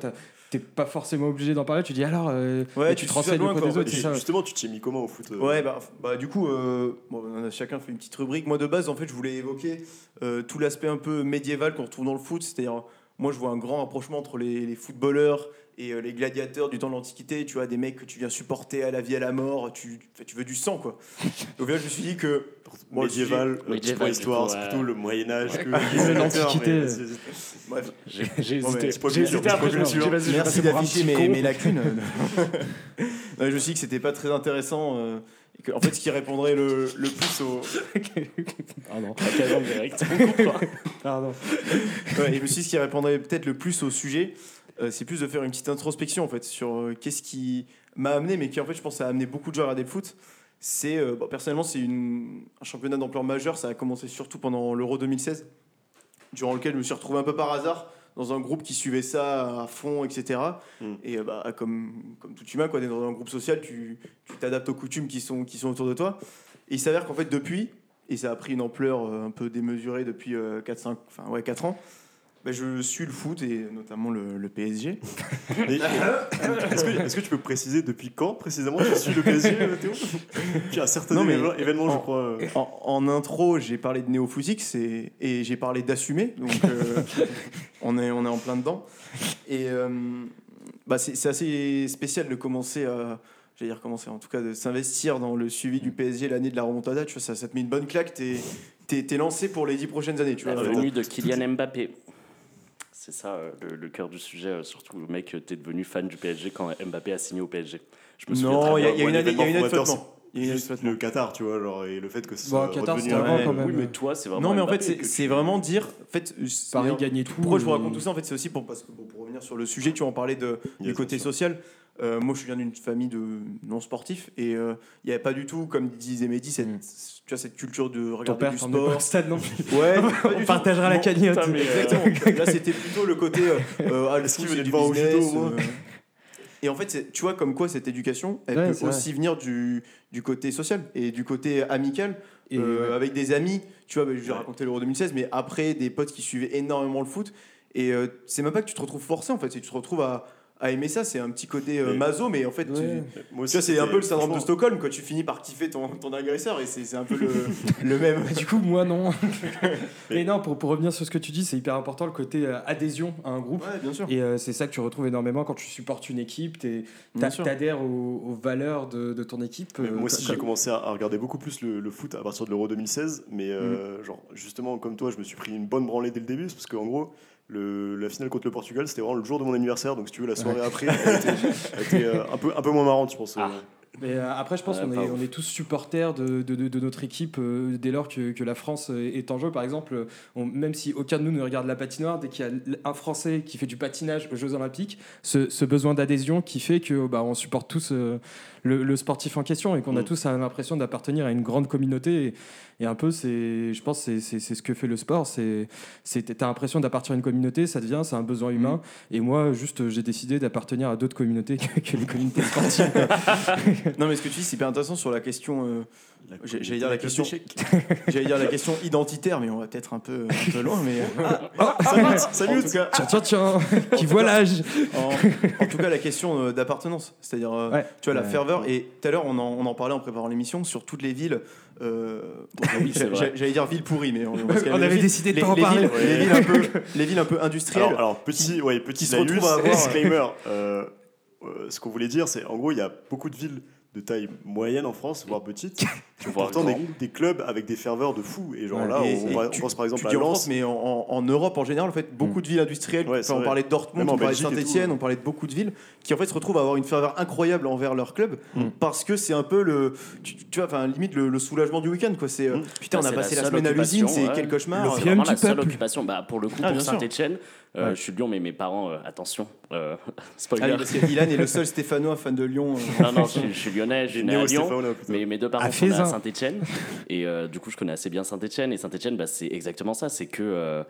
t'es pas forcément obligé d'en parler. Tu dis alors. euh, Ouais, et tu tu te renseignes loin, auprès quoi, des autres. Justement, tu t'es mis comment au foot euh Ouais, bah, bah, du coup, euh, bon, on a chacun fait une petite rubrique. Moi, de base, en fait, je voulais évoquer euh, tout l'aspect un peu médiéval qu'on retrouve dans le foot. C'est-à-dire, moi, je vois un grand rapprochement entre les, les footballeurs et euh, les gladiateurs du temps de l'Antiquité. Tu vois, des mecs que tu viens supporter à la vie, à la mort. Tu, tu veux du sang, quoi. Donc là, je me suis dit que. Le médiéval, histoire, c'est plutôt le Moyen-Âge que Ouais, l'Antiquité. Bref, J'ai hésité. J'ai hésité après, merci d'afficher mes, mes lacunes. Non, je me suis dit que c'était pas très intéressant. euh, et que, en fait, ce qui répondrait le, le plus au. Direct? Pardon. Ouais, et je me suis dit ce qui répondrait peut-être le plus au sujet, euh, c'est plus de faire une petite introspection en fait sur euh, qu'est-ce qui m'a amené, mais qui en fait je pense a amené beaucoup de gens à le foot. C'est euh, bon, personnellement c'est un championnat d'ampleur majeure. Ça a commencé surtout pendant l'Euro 2016. Durant lequel je me suis retrouvé un peu par hasard dans un groupe qui suivait ça à fond, etc. Mm. Et euh, bah, comme, comme tout humain, es dans un groupe social, tu tu t'adaptes aux coutumes qui sont, qui sont autour de toi. Et il s'avère qu'en fait, depuis, et ça a pris une ampleur euh, un peu démesurée depuis 4, 5, enfin, ouais, 4 ans, bah, je suis le foot et notamment le, le PSG. Est-ce que, tu peux préciser depuis quand précisément tu suis le PSG, euh, Théo? Puis un certain Non, mais- événement, événement, je en- crois. euh, En, en intro, j'ai parlé de néophysique et, et j'ai parlé d'assumer, donc euh, on, est, on est en plein dedans. Et euh, bah, c'est assez spécial de commencer à. J'allais dire commencer, en tout cas de s'investir dans le suivi du PSG l'année de la remontada, tu vois, ça, ça te met une bonne claque, t'es t'es lancé pour les dix prochaines années, tu La vois. venue de Kylian Mbappé. C'est ça euh, le, le cœur du sujet, euh, surtout le mec, euh, t'es devenu fan du PSG quand Mbappé a signé au PSG. Je me Non, il y a, y une année, il y a une année de l'événement flottement. Il y a une année de juste le Qatar, tu vois, genre, et le fait que ce Bon, soit Qatar, redevenu avant quand même. Oui, mais toi, c'est vraiment. Non, mais en fait, c'est tu- vraiment dire. En fait, Paris gagner tout. Pourquoi je vous raconte tout ça En fait, c'est aussi pour, parce que, bon, pour revenir sur le sujet, tu en parlais de, du côté social. Euh, moi, je viens d'une famille de non sportifs et euh, il n'y avait pas du tout, comme disait Mehdi, cette, Mm. tu vois, cette culture de regarder du pas sport. au stade non plus. Ouais, On tout. partagera la cagnotte. putain, mais, euh, Exactement. Là, c'était plutôt le côté. Euh, euh, ah, le foot, c'est du au judo, euh. Et en fait, tu vois, comme quoi cette éducation, elle Ouais, peut aussi venir du, du côté social et du côté amical. Et, Euh, ouais. avec des amis, tu vois, bah, j'ai Ouais. raconté l'Euro 2016, mais après des potes qui suivaient énormément le foot. Et euh, c'est même pas que tu te retrouves forcé en fait, c'est que tu te retrouves à, à aimer ça. C'est un petit côté euh, Mais- maso, mais en fait, tu- Ouais. Moi aussi, c'est un peu le syndrome de Stockholm, quoi. Tu finis par kiffer ton, ton agresseur et c'est c'est un peu le, le même. Mais du coup, moi, non. Mais non, pour, pour revenir sur ce que tu dis, c'est hyper important le côté euh, adhésion à un groupe. Ouais, bien sûr. Et euh, c'est ça que tu retrouves énormément quand tu supportes une équipe, t'adhères aux, aux valeurs de, de ton équipe. Mais euh, moi aussi, comme- j'ai commencé à, à regarder beaucoup plus le, le foot à partir de l'Euro 2016. Mais euh, Mm. genre, justement, comme toi, je me suis pris une bonne branlée dès le début. Parce qu'en gros, le, la finale contre le Portugal, c'était vraiment le jour de mon anniversaire. Donc, si tu veux, la soirée après, elle était, elle était, euh, un, peu, un peu moins marrante, je pense. Ah. euh. Mais euh, après, je pense Ouais, qu'on est, ouf. on est tous supporters de, de, de- de notre équipe euh, dès lors que, que la France est en jeu. Par exemple, on- même si aucun de nous ne regarde la patinoire, dès qu'il y a un Français qui fait du patinage aux Jeux Olympiques, ce, ce besoin d'adhésion qui fait que bah, on supporte tous euh, le, le sportif en question et qu'on a Mm. tous l'impression d'appartenir à une grande communauté. Et, et un peu, c'est, je pense, c'est, c'est, c'est ce que fait le sport. C'est, c'est, t'as l'impression d'appartenir à une communauté, ça devient, c'est un besoin humain. Et moi, juste, j'ai décidé d'appartenir à d'autres communautés que, que les communautés sportives. Non, mais ce que tu dis, c'est hyper intéressant sur la question. euh, j'allais dire la question-. J'allais dire la question identitaire, mais on va peut-être un peu, un peu loin. Mais Ça en mute. tout cas, tiens, tiens, tiens, qui voit l'âge. en, en tout cas, la question euh, d'appartenance, c'est-à-dire, euh, Ouais. tu vois, la Ouais. ferveur. Et tout à l'heure, on en, on en parlait en préparant l'émission sur toutes les villes. euh, bon, Oui, c'est j'a- vrai. J'allais dire villes pourries, mais on, avait villes- décidé de les, pas en les parler. villes, Ouais. les villes un peu, les villes un peu industrielles. Alors, alors, petit, ouais, petit se retrouvent laïus, à avoir- disclaimer. euh, euh, ce qu'on voulait dire, c'est en gros, il y a beaucoup de villes de taille moyenne en France, voire petites, qui ont pourtant des, clubs avec des ferveurs de fous. Et genre Ouais, là, et- on, et va- on tu- pense par exemple à en Lens. France, mais en, en- en Europe en général, en fait, beaucoup de villes industrielles. Ouais, on vrai. parlait de Dortmund, en on parlait de Saint-Etienne, on parlait de beaucoup de villes qui en fait se retrouvent à avoir une ferveur incroyable envers leur club Mm. parce que c'est un peu le, tu, tu vois, enfin limite le, le soulagement du week-end quoi. C'est euh, Mm. putain, on a c'est passé la semaine à l'usine, occupation, c'est quel cauchemar. Le C'est vraiment la seule occupation. Bah, pour le coup, Ah, pour. Saint-Etienne, Ouais. je suis de Lyon, mais mes parents, euh, attention, euh, spoiler. Ah oui, parce que Ilan est le seul Stéphanois fan de Lyon. euh. non, non, je, suis- je suis lyonnais, je suis né à Lyon. Mais mes deux parents À sont à. Saint-Etienne. Et euh, du coup, je connais assez bien Saint-Etienne. Et Saint-Etienne, bah, c'est exactement ça. C'est que, euh,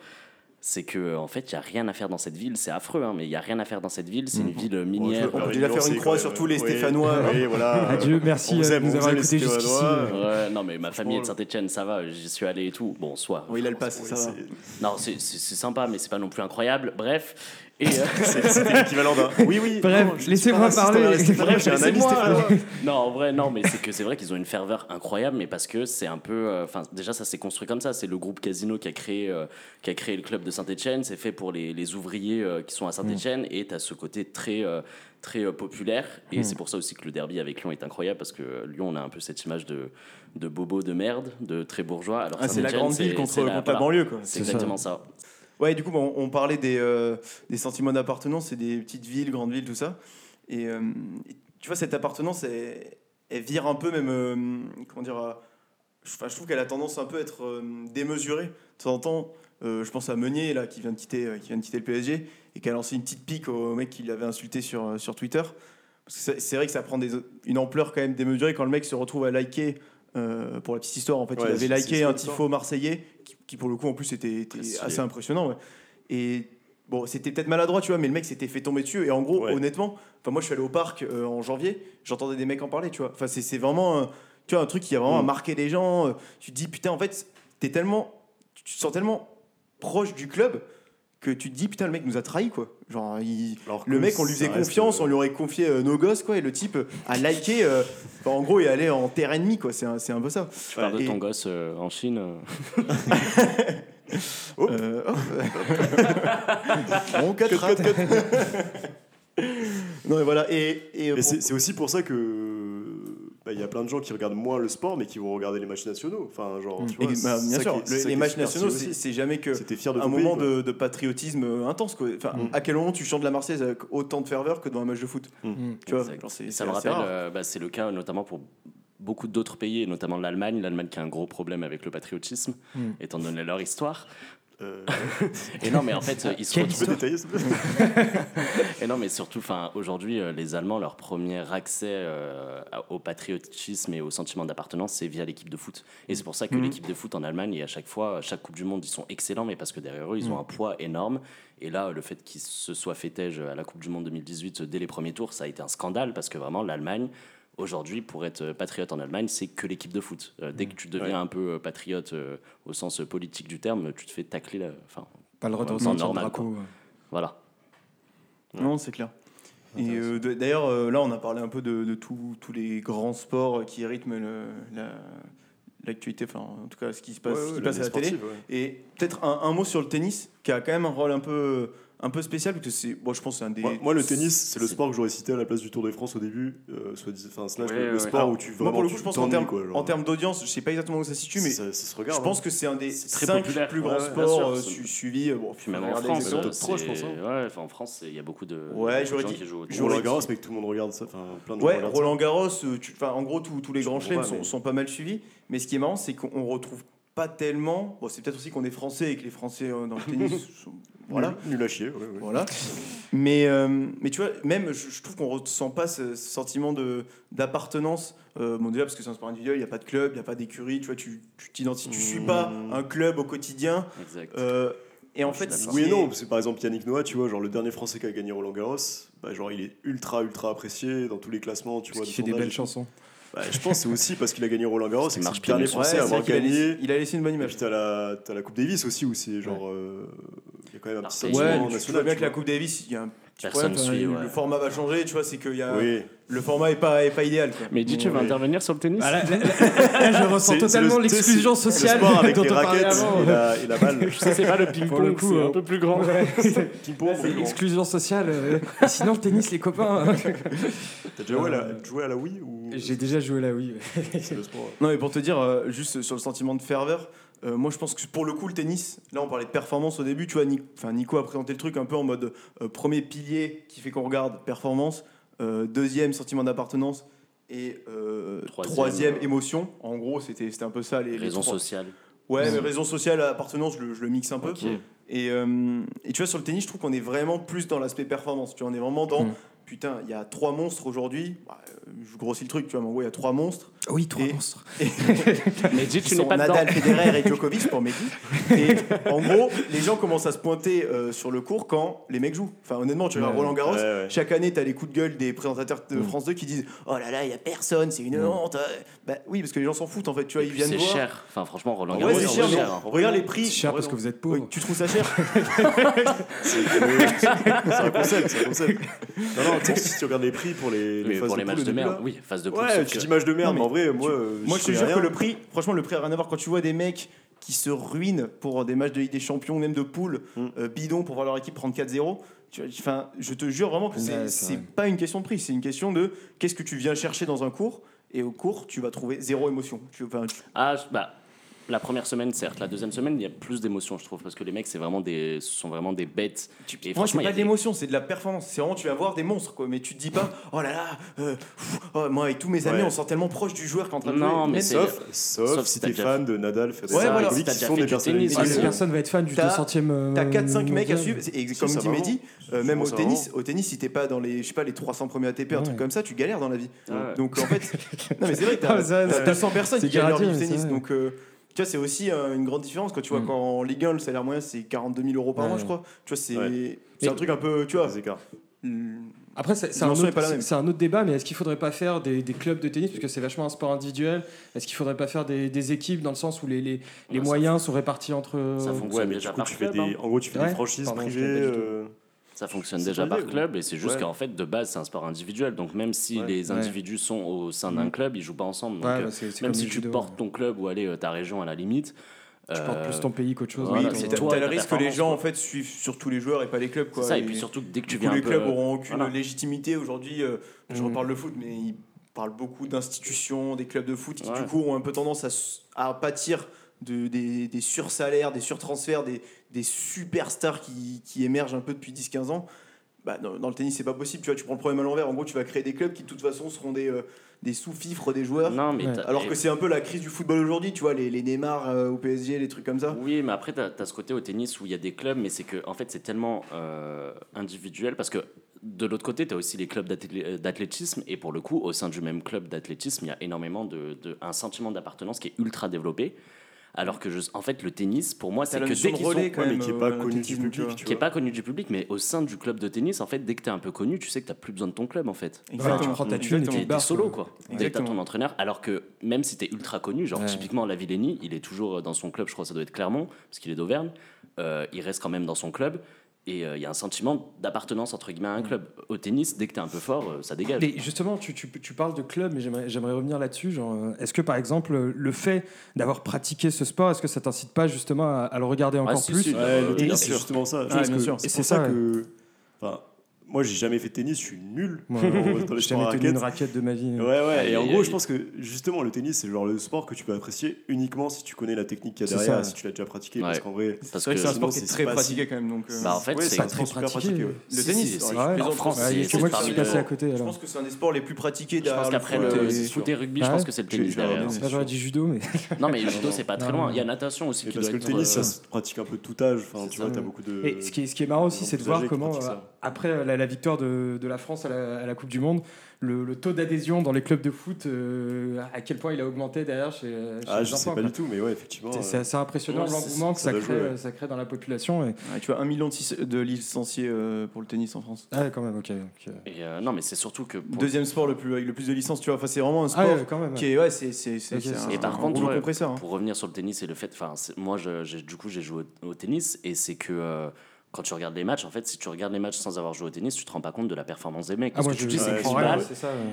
c'est que en fait, il n'y a rien à faire dans cette ville. C'est affreux, hein, mais il n'y a rien à faire dans cette ville. C'est une ville minière. on peut déjà faire une croix sur tous les Oui, Stéphanois. Oui, voilà. Adieu, merci On vous aime, de nous avoir écoutés jusqu'ici. Ouais, non, mais ma famille est de Saint-Etienne, ça va, j'y suis allé et tout. Bon, soit. Oui, il a le pass, Oui, ça va. c'est- Non, c'est sympa, mais c'est pas non plus incroyable. Bref. Et, euh, c'est- C'était l'équivalent d'un. Oui, oui. Bref, laissez-moi parler. Stéphanois, J'ai un ami non, en vrai, non, mais c'est que c'est vrai qu'ils ont une ferveur incroyable, mais parce que c'est un peu. euh, Enfin, déjà, ça s'est construit comme ça. C'est le groupe Casino qui a créé, euh, qui a créé le club de Saint-Etienne. C'est fait pour les, les ouvriers euh, qui sont à Saint-Etienne. Et tu as ce côté très, euh, très euh, populaire. Et c'est pour ça aussi que le derby avec Lyon est incroyable, parce que Lyon, on a un peu cette image de, de bobo de merde, de très bourgeois. Alors Ah, c'est la grande ville contre, la voilà. banlieue quoi. C'est ça. exactement ça. Ouais, du coup, on parlait des, euh, des sentiments d'appartenance, c'est des petites villes, grandes villes, tout ça. Et, euh, et tu vois, cette appartenance, elle, elle vire un peu même, euh, comment dire, je, je trouve qu'elle a tendance un peu à être démesurée. De temps en temps, je pense à Meunier, là, qui vient de quitter, qui vient de quitter le PSG, et qui a lancé une petite pique au mec qui l'avait insulté sur, sur Twitter. Parce que c'est- vrai que ça prend des, une ampleur quand même démesurée quand le mec se retrouve à liker Euh, pour la petite histoire, en fait, Ouais, il avait liké un tifo marseillais qui, qui, pour le coup en plus était, assez impressionnant. ouais. Et bon, c'était peut-être maladroit, tu vois, mais le mec s'était fait tomber dessus. Et en gros, Ouais. honnêtement, enfin moi je suis allé au parc euh, en janvier, j'entendais des mecs en parler, tu vois. Enfin c'est vraiment, euh, tu vois, un truc qui a vraiment Mm. marqué les gens. Euh, Tu te dis putain, en fait, t'es tellement, tu te sens tellement proche du club que tu te dis putain le mec nous a trahi quoi. Genre il- Alors le mec on lui faisait confiance, euh, on lui aurait confié euh, nos gosses quoi et le type euh, a liké, euh, enfin, en gros il allait en terre ennemie quoi. C'est un, c'est un peu ça. Tu parles Et- de ton gosse euh, en Chine. euh. Hop. Euh, hop. Bon, 4 Non, mais voilà. Et, et, pour- c'est c'est aussi pour ça que il y a plein de gens qui regardent moins le sport, mais qui vont regarder les matchs nationaux. Enfin, genre, tu vois, bah, bien sûr, qui le- les matchs nationaux, c'est jamais que C'était fier de un moment pays, de, de patriotisme intense. Quoi. Enfin, Mm. À quel moment tu chantes la Marseillaise avec autant de ferveur que dans un match de foot Mm. Tu vois, ça me rappelle, euh, bah, c'est le cas notamment pour beaucoup d'autres pays, et notamment l'Allemagne. L'Allemagne qui a un gros problème avec le patriotisme, Mm. étant donné leur histoire. Euh, Et non, mais en fait, ils se retrouvent. Et non, mais surtout, enfin, aujourd'hui, euh, les Allemands, leur premier accès euh, au patriotisme et au sentiment d'appartenance, c'est via l'équipe de foot. Et c'est pour ça que Mhm. l'équipe de foot en Allemagne, et à chaque fois, chaque Coupe du Monde, ils sont excellents, mais parce que derrière eux, ils ont un poids énorme. Et là, le fait qu'ils se soient tège à la Coupe du Monde 2018 dès les premiers tours, ça a été un scandale parce que vraiment, l'Allemagne. Aujourd'hui, pour être patriote en Allemagne, c'est que l'équipe de foot. Euh, dès que tu deviens Ouais. un peu euh, patriote euh, au sens euh, politique du terme, tu te fais tacler. là. Enfin, Pas le droit de Ouais, ressentir le normal, drapeau. voilà. Non, c'est clair. Et euh, d'ailleurs, euh, là, on a parlé un peu de, de tous tous les grands sports qui rythment le- la- l'actualité, enfin, en tout cas, ce qui se passe, Ouais, ce ouais, qui passe à la télé. sportive, ouais. Et peut-être un, un mot sur le tennis, qui a quand même un rôle un peu, un peu spécial, parce que c'est, bon, je pense que c'est un des. Moi, moi, le tennis, c'est le sport que j'aurais cité à la place du Tour de France au début, euh, soit dit- enfin, slash Ouais, le, le ouais, sport Alors, où tu Moi, vraiment pour le coup, je pense qu'en termes, genre. d'audience, je sais pas exactement où ça se situe, mais ça, ça se regarde. je pense hein. que c'est un des cinq populaire. plus grands ouais, sports euh, sûr. su- suivis. euh, Bon, Puis même en France, euh, je c'est- pense, hein. ouais, enfin, en France, il y a beaucoup de, Ouais, j'aurais dit-. Roland Garros, mais que tout le monde regarde ça. Enfin, plein de gens Ouais, Roland Garros, euh, en gros, tous les grands chelems sont pas mal suivis. Mais ce qui est marrant, c'est qu'on retrouve pas tellement. Bon, c'est peut-être aussi qu'on est français et que les Français euh, dans le tennis sont-. Voilà. Nul, nul à chier, ouais, ouais. Voilà. Mais, euh, mais tu vois, même, je, je trouve qu'on ressent pas ce, ce sentiment de- d'appartenance. Euh, bon, déjà, parce que c'est un sport individuel, il n'y a pas de club, il n'y a pas d'écurie, tu vois, tu tu t'identifies, tu suis pas Mmh. un club au quotidien. Exact. Euh, et en Je suis fait. Oui et c'est- non, parce que par exemple Yannick Noah, tu vois, genre le dernier français qui a gagné Roland Garros, bah, genre il est ultra ultra apprécié dans tous les classements, tu Parce vois. de fait des belles chansons. Bah, je pense que c'est aussi parce qu'il a gagné Roland Garros, c'est qu'il le marche dernier français Ouais, à avoir qu'il gagné. laissé- il a laissé une bonne Et image. puis t'as la, t'as la Coupe Davis aussi où c'est genre. euh, Il y a quand même un petit sentiment Ouais, mais tu national. vois bien que la. Coupe Davis, il y a un petit Personne problème. suit, ouais. Le format va changer, tu vois, c'est que il y a, Oui. Le format est pas, est pas idéal. Quoi. Mais dis, tu veux Oui. intervenir sur le tennis Ah, là, là, là, là, je ressens totalement l'exclusion sociale Le sport avec dont les on parlait raquettes avant. et la, et la balle. Ça, c'est pas le ping-pong, coup, c'est euh, un peu plus grand. Ouais. C'est l'exclusion sociale. euh, sinon, le tennis, les copains. hein. T'as déjà joué à la, joué à la Wii ou J'ai déjà joué. C'est le sport. Non, mais pour te dire, euh, juste sur le sentiment de ferveur, euh, moi je pense que pour le coup, le tennis, là on parlait de performance au début, tu vois, Ni- enfin, Nico a présenté le truc un peu en mode euh, premier pilier qui fait qu'on regarde performance, euh, deuxième sentiment d'appartenance et euh, Troisième, troisième, euh, émotion. En gros, c'était c'était un peu ça les, les Raison trois. sociale. Ouais, mais Mm. raison sociale, appartenance, je le, je le mixe un peu. Et, euh, et tu vois, sur le tennis, je trouve qu'on est vraiment plus dans l'aspect performance. Tu vois, on est vraiment dans. Mm. Putain, il y a trois monstres aujourd'hui. Bah, euh, je grossis le truc, tu vois, mais en gros, il y a trois monstres. Oui, trois Et- monstres. Mais dis, qui tu n'es sont pas dedans. Nadal, Federer et Djokovic pour Mehdi. Et en gros, les gens commencent à se pointer euh, sur le court quand les mecs jouent. Enfin, honnêtement, tu vois, Ouais. Roland Garros, Ouais, ouais. chaque année, tu as les coups de gueule des présentateurs de Mm. France 2 qui disent Oh là là, il y a personne, c'est une honte. Bah oui, parce que les gens s'en foutent en fait. Tu vois, Et ils viennent C'est cher. Enfin, franchement, Roland Garros, c'est c'est cher, mais cher. hein. regarde les prix. C'est cher parce que vous êtes pauvre. Oui, tu trouves ça cher C'est c'est un concept, c'est un concept. Non, non, si tu regardes les prix pour les, phases pour les de matchs poule de merde, oui, phase de poule. Ouais, tu que- dis match de merde, Non, mais en vrai, moi, euh, Moi, je te jure rien. que le prix, franchement, le prix a rien à voir. Quand tu vois des mecs qui se ruinent pour des matchs de Ligue des Champions, même de poule, Mm. euh, bidon pour voir leur équipe prendre 4-0, tu vois, enfin, je te jure vraiment que c'est pas une question de prix, c'est une question de qu'est-ce que tu viens chercher dans un cours. Et au cours, tu vas trouver zéro émotion. Tu, enfin, tu- Ah, bah, la première semaine, certes. La deuxième semaine, il y a plus d'émotions, je trouve, parce que les mecs, c'est vraiment des, ce sont vraiment des bêtes. Tu- Et Moi, c'est franchement, pas a de des- l'émotion, c'est de la performance. C'est vraiment, tu vas voir des monstres, quoi. Mais tu te dis pas, oh là là, euh, pff, oh, moi et tous mes amis, Ouais. on se sent tellement proche du joueur qui est en train de Non, jouer. mais Même- c'est- Sauf, sauf, sauf si t'es déjà fan de Nadal, Federer, Ouais, voilà. Djokovic, Si t'as qui sont des tennis, Ah, mais personne va être fan du T'as- 200ème. euh, T'as 4-5 mecs à suivre, ex- Si, comme dit Mehdi, euh, même au tennis, au tennis, si t'es pas dans les, je sais pas, les 300 premiers ATP, un truc comme ça, tu galères dans la vie. Donc en fait, non mais c'est vrai, Ah, t'as ça, t'as c'est- 200 personnes c'est qui du mais c'est tennis. Donc euh, tu vois, c'est aussi euh, une grande différence quand tu vois Mm. qu'en Ligue 1, le salaire moyen c'est 42 000 euros par Ouais. mois, je crois. Tu vois, c'est Ouais. c'est un truc un peu, tu vois. Mm, Après, c'est un, un autre débat, mais est-ce qu'il faudrait pas faire des, des clubs de tennis, parce que c'est vachement un sport individuel Est-ce qu'il faudrait pas faire des, des équipes dans le sens où les, les, les Ouais, moyens sont répartis entre. Ça fonctionne Ouais, mais déjà coup, tu fais des, hein. en gros, tu fais Ouais. des franchises Pardon, privées. Ça fonctionne C'est déjà par club et c'est juste Ouais. qu'en fait, de base, c'est un sport individuel. Donc même si Ouais. les Ouais. individus sont au sein d'un Mhm. club, ils jouent pas ensemble. Donc, Ouais, euh, bah, c'est- c'est même si le tu judo, portes ouais. ton club ou aller euh, ta région à la limite. Tu portes euh, plus ton pays qu'autre chose. voilà, oui, c'est ton- T'as toi t'as le risque que les gens quoi. en fait suivent surtout les joueurs et pas les clubs C'est quoi. ça, et puis surtout dès que tu viens les peu, clubs auront aucune voilà. légitimité aujourd'hui. euh, je Mm. reparle de foot, mais ils parlent beaucoup d'institutions, des clubs de foot qui Ouais. du coup ont un peu tendance à pâtir de, des, des sursalaires, des surtransferts, des, des superstars qui, qui émergent un peu depuis 10-15 ans. Bah, dans, dans le tennis, c'est pas possible. Tu vois, tu prends le problème à l'envers. En gros, tu vas créer des clubs qui de toute façon seront des, euh, des sous-fifres des joueurs. Non, mais Alors que c'est un peu la crise du football aujourd'hui, tu vois, les, les Neymar euh, au PSG, les trucs comme ça. Oui, mais après, tu as, ce côté au tennis où il y a des clubs, mais c'est que en fait, c'est tellement euh, individuel parce que de l'autre côté, tu as aussi les clubs d'athléti- d'athlétisme et pour le coup, au sein du même club d'athlétisme, il y a énormément de, de- un sentiment d'appartenance qui est ultra développé. Alors que, je, en fait, le tennis, pour moi, T'as c'est que dès qu'ils relais sont- quand mais qui est euh, pas connu du l'athlétisme, tu vois. public, qui est pas connu du public, mais au sein du club de tennis, en fait, dès que tu es un peu connu, tu sais que tu plus besoin de ton club, en fait. Ouais, tu prends ta thune et tu T'es t'es solo, quoi. quoi. T'as Exactement. ton entraîneur, alors que même si t'es ultra connu, genre Ouais. typiquement la Villeni, il est toujours dans son club, je crois que ça doit être Clermont, parce qu'il est d'Auvergne, euh, il reste quand même dans son club, et euh, il y a un sentiment d'appartenance entre guillemets à un club. Au tennis, dès que t'es un peu fort, euh, ça dégage. Mais justement, tu, tu, tu parles de club, mais j'aimerais revenir là-dessus. Euh, est-ce que par exemple, le fait d'avoir pratiqué ce sport, est-ce que ça t'incite pas justement à, à le regarder encore si, plus si, Ouais, Euh, le bien tennis, c'est justement ça. Sûr. C'est ça ça, que. Enfin, moi, j'ai jamais fait de tennis, je suis nul dans les J'ai jamais tenu une raquette de ma vie. Ouais, ouais, et en gros, je pense que justement, le tennis, c'est le genre le sport que tu peux apprécier uniquement si tu connais la technique qu'il y a derrière, ça, si tu l'as déjà pratiqué. Ouais. Parce qu'en vrai, Parce C'est vrai que c'est un sport qui est très pratiqué quand même. Donc, euh, Bah, en fait, ouais, c'est c'est pas très super pratiqué. pratiqué. ouais. Le tennis, c'est-. Ouais, En France, Ouais, c'est moi qui suis passé à côté. je pense que c'est un des sports les plus pratiqués Je pense qu'après foot le foot et rugby, je pense ouais que c'est le tennis derrière. J'aurais dit judo, mais Non, mais le judo, c'est pas très loin. Il y a natation aussi parce que le tennis, ça euh, se pratique un peu de tout âge. Enfin, tu vois, t'as beaucoup de. Et ce qui est, marrant aussi, c'est de voir comment. Après la, la victoire de, de la France à la, à la Coupe du Monde, le, le taux d'adhésion dans les clubs de foot, euh, à quel point il a augmenté derrière chez, chez Ah, les je sais enfants, pas quoi. du tout, mais ouais, effectivement. C'est- euh, assez impressionnant Ouais, l'engouement que ça crée, jouer, ouais. ça crée dans la population. Et... Ouais, tu vois, un million de licenciés euh, pour le tennis en France. Ah, ouais, quand même, ok. et, euh, non, mais c'est surtout que. pour- Deuxième sport le plus, avec le plus de licences, tu vois. Enfin, c'est vraiment un sport Ah, ouais, quand même. qui est. Ouais, c'est c'est- c'est- Ok, c'est c'est- un, Et par un contre, rouleau ouais, compresseur. hein. pour revenir sur le tennis et le fait, enfin, moi, je- du coup, j'ai joué au, au tennis et c'est que euh, quand tu regardes les matchs, en fait, si tu regardes les matchs sans avoir joué au tennis, tu te rends pas compte de la performance des mecs. Ah, Parce moi, que tu dis, c'est.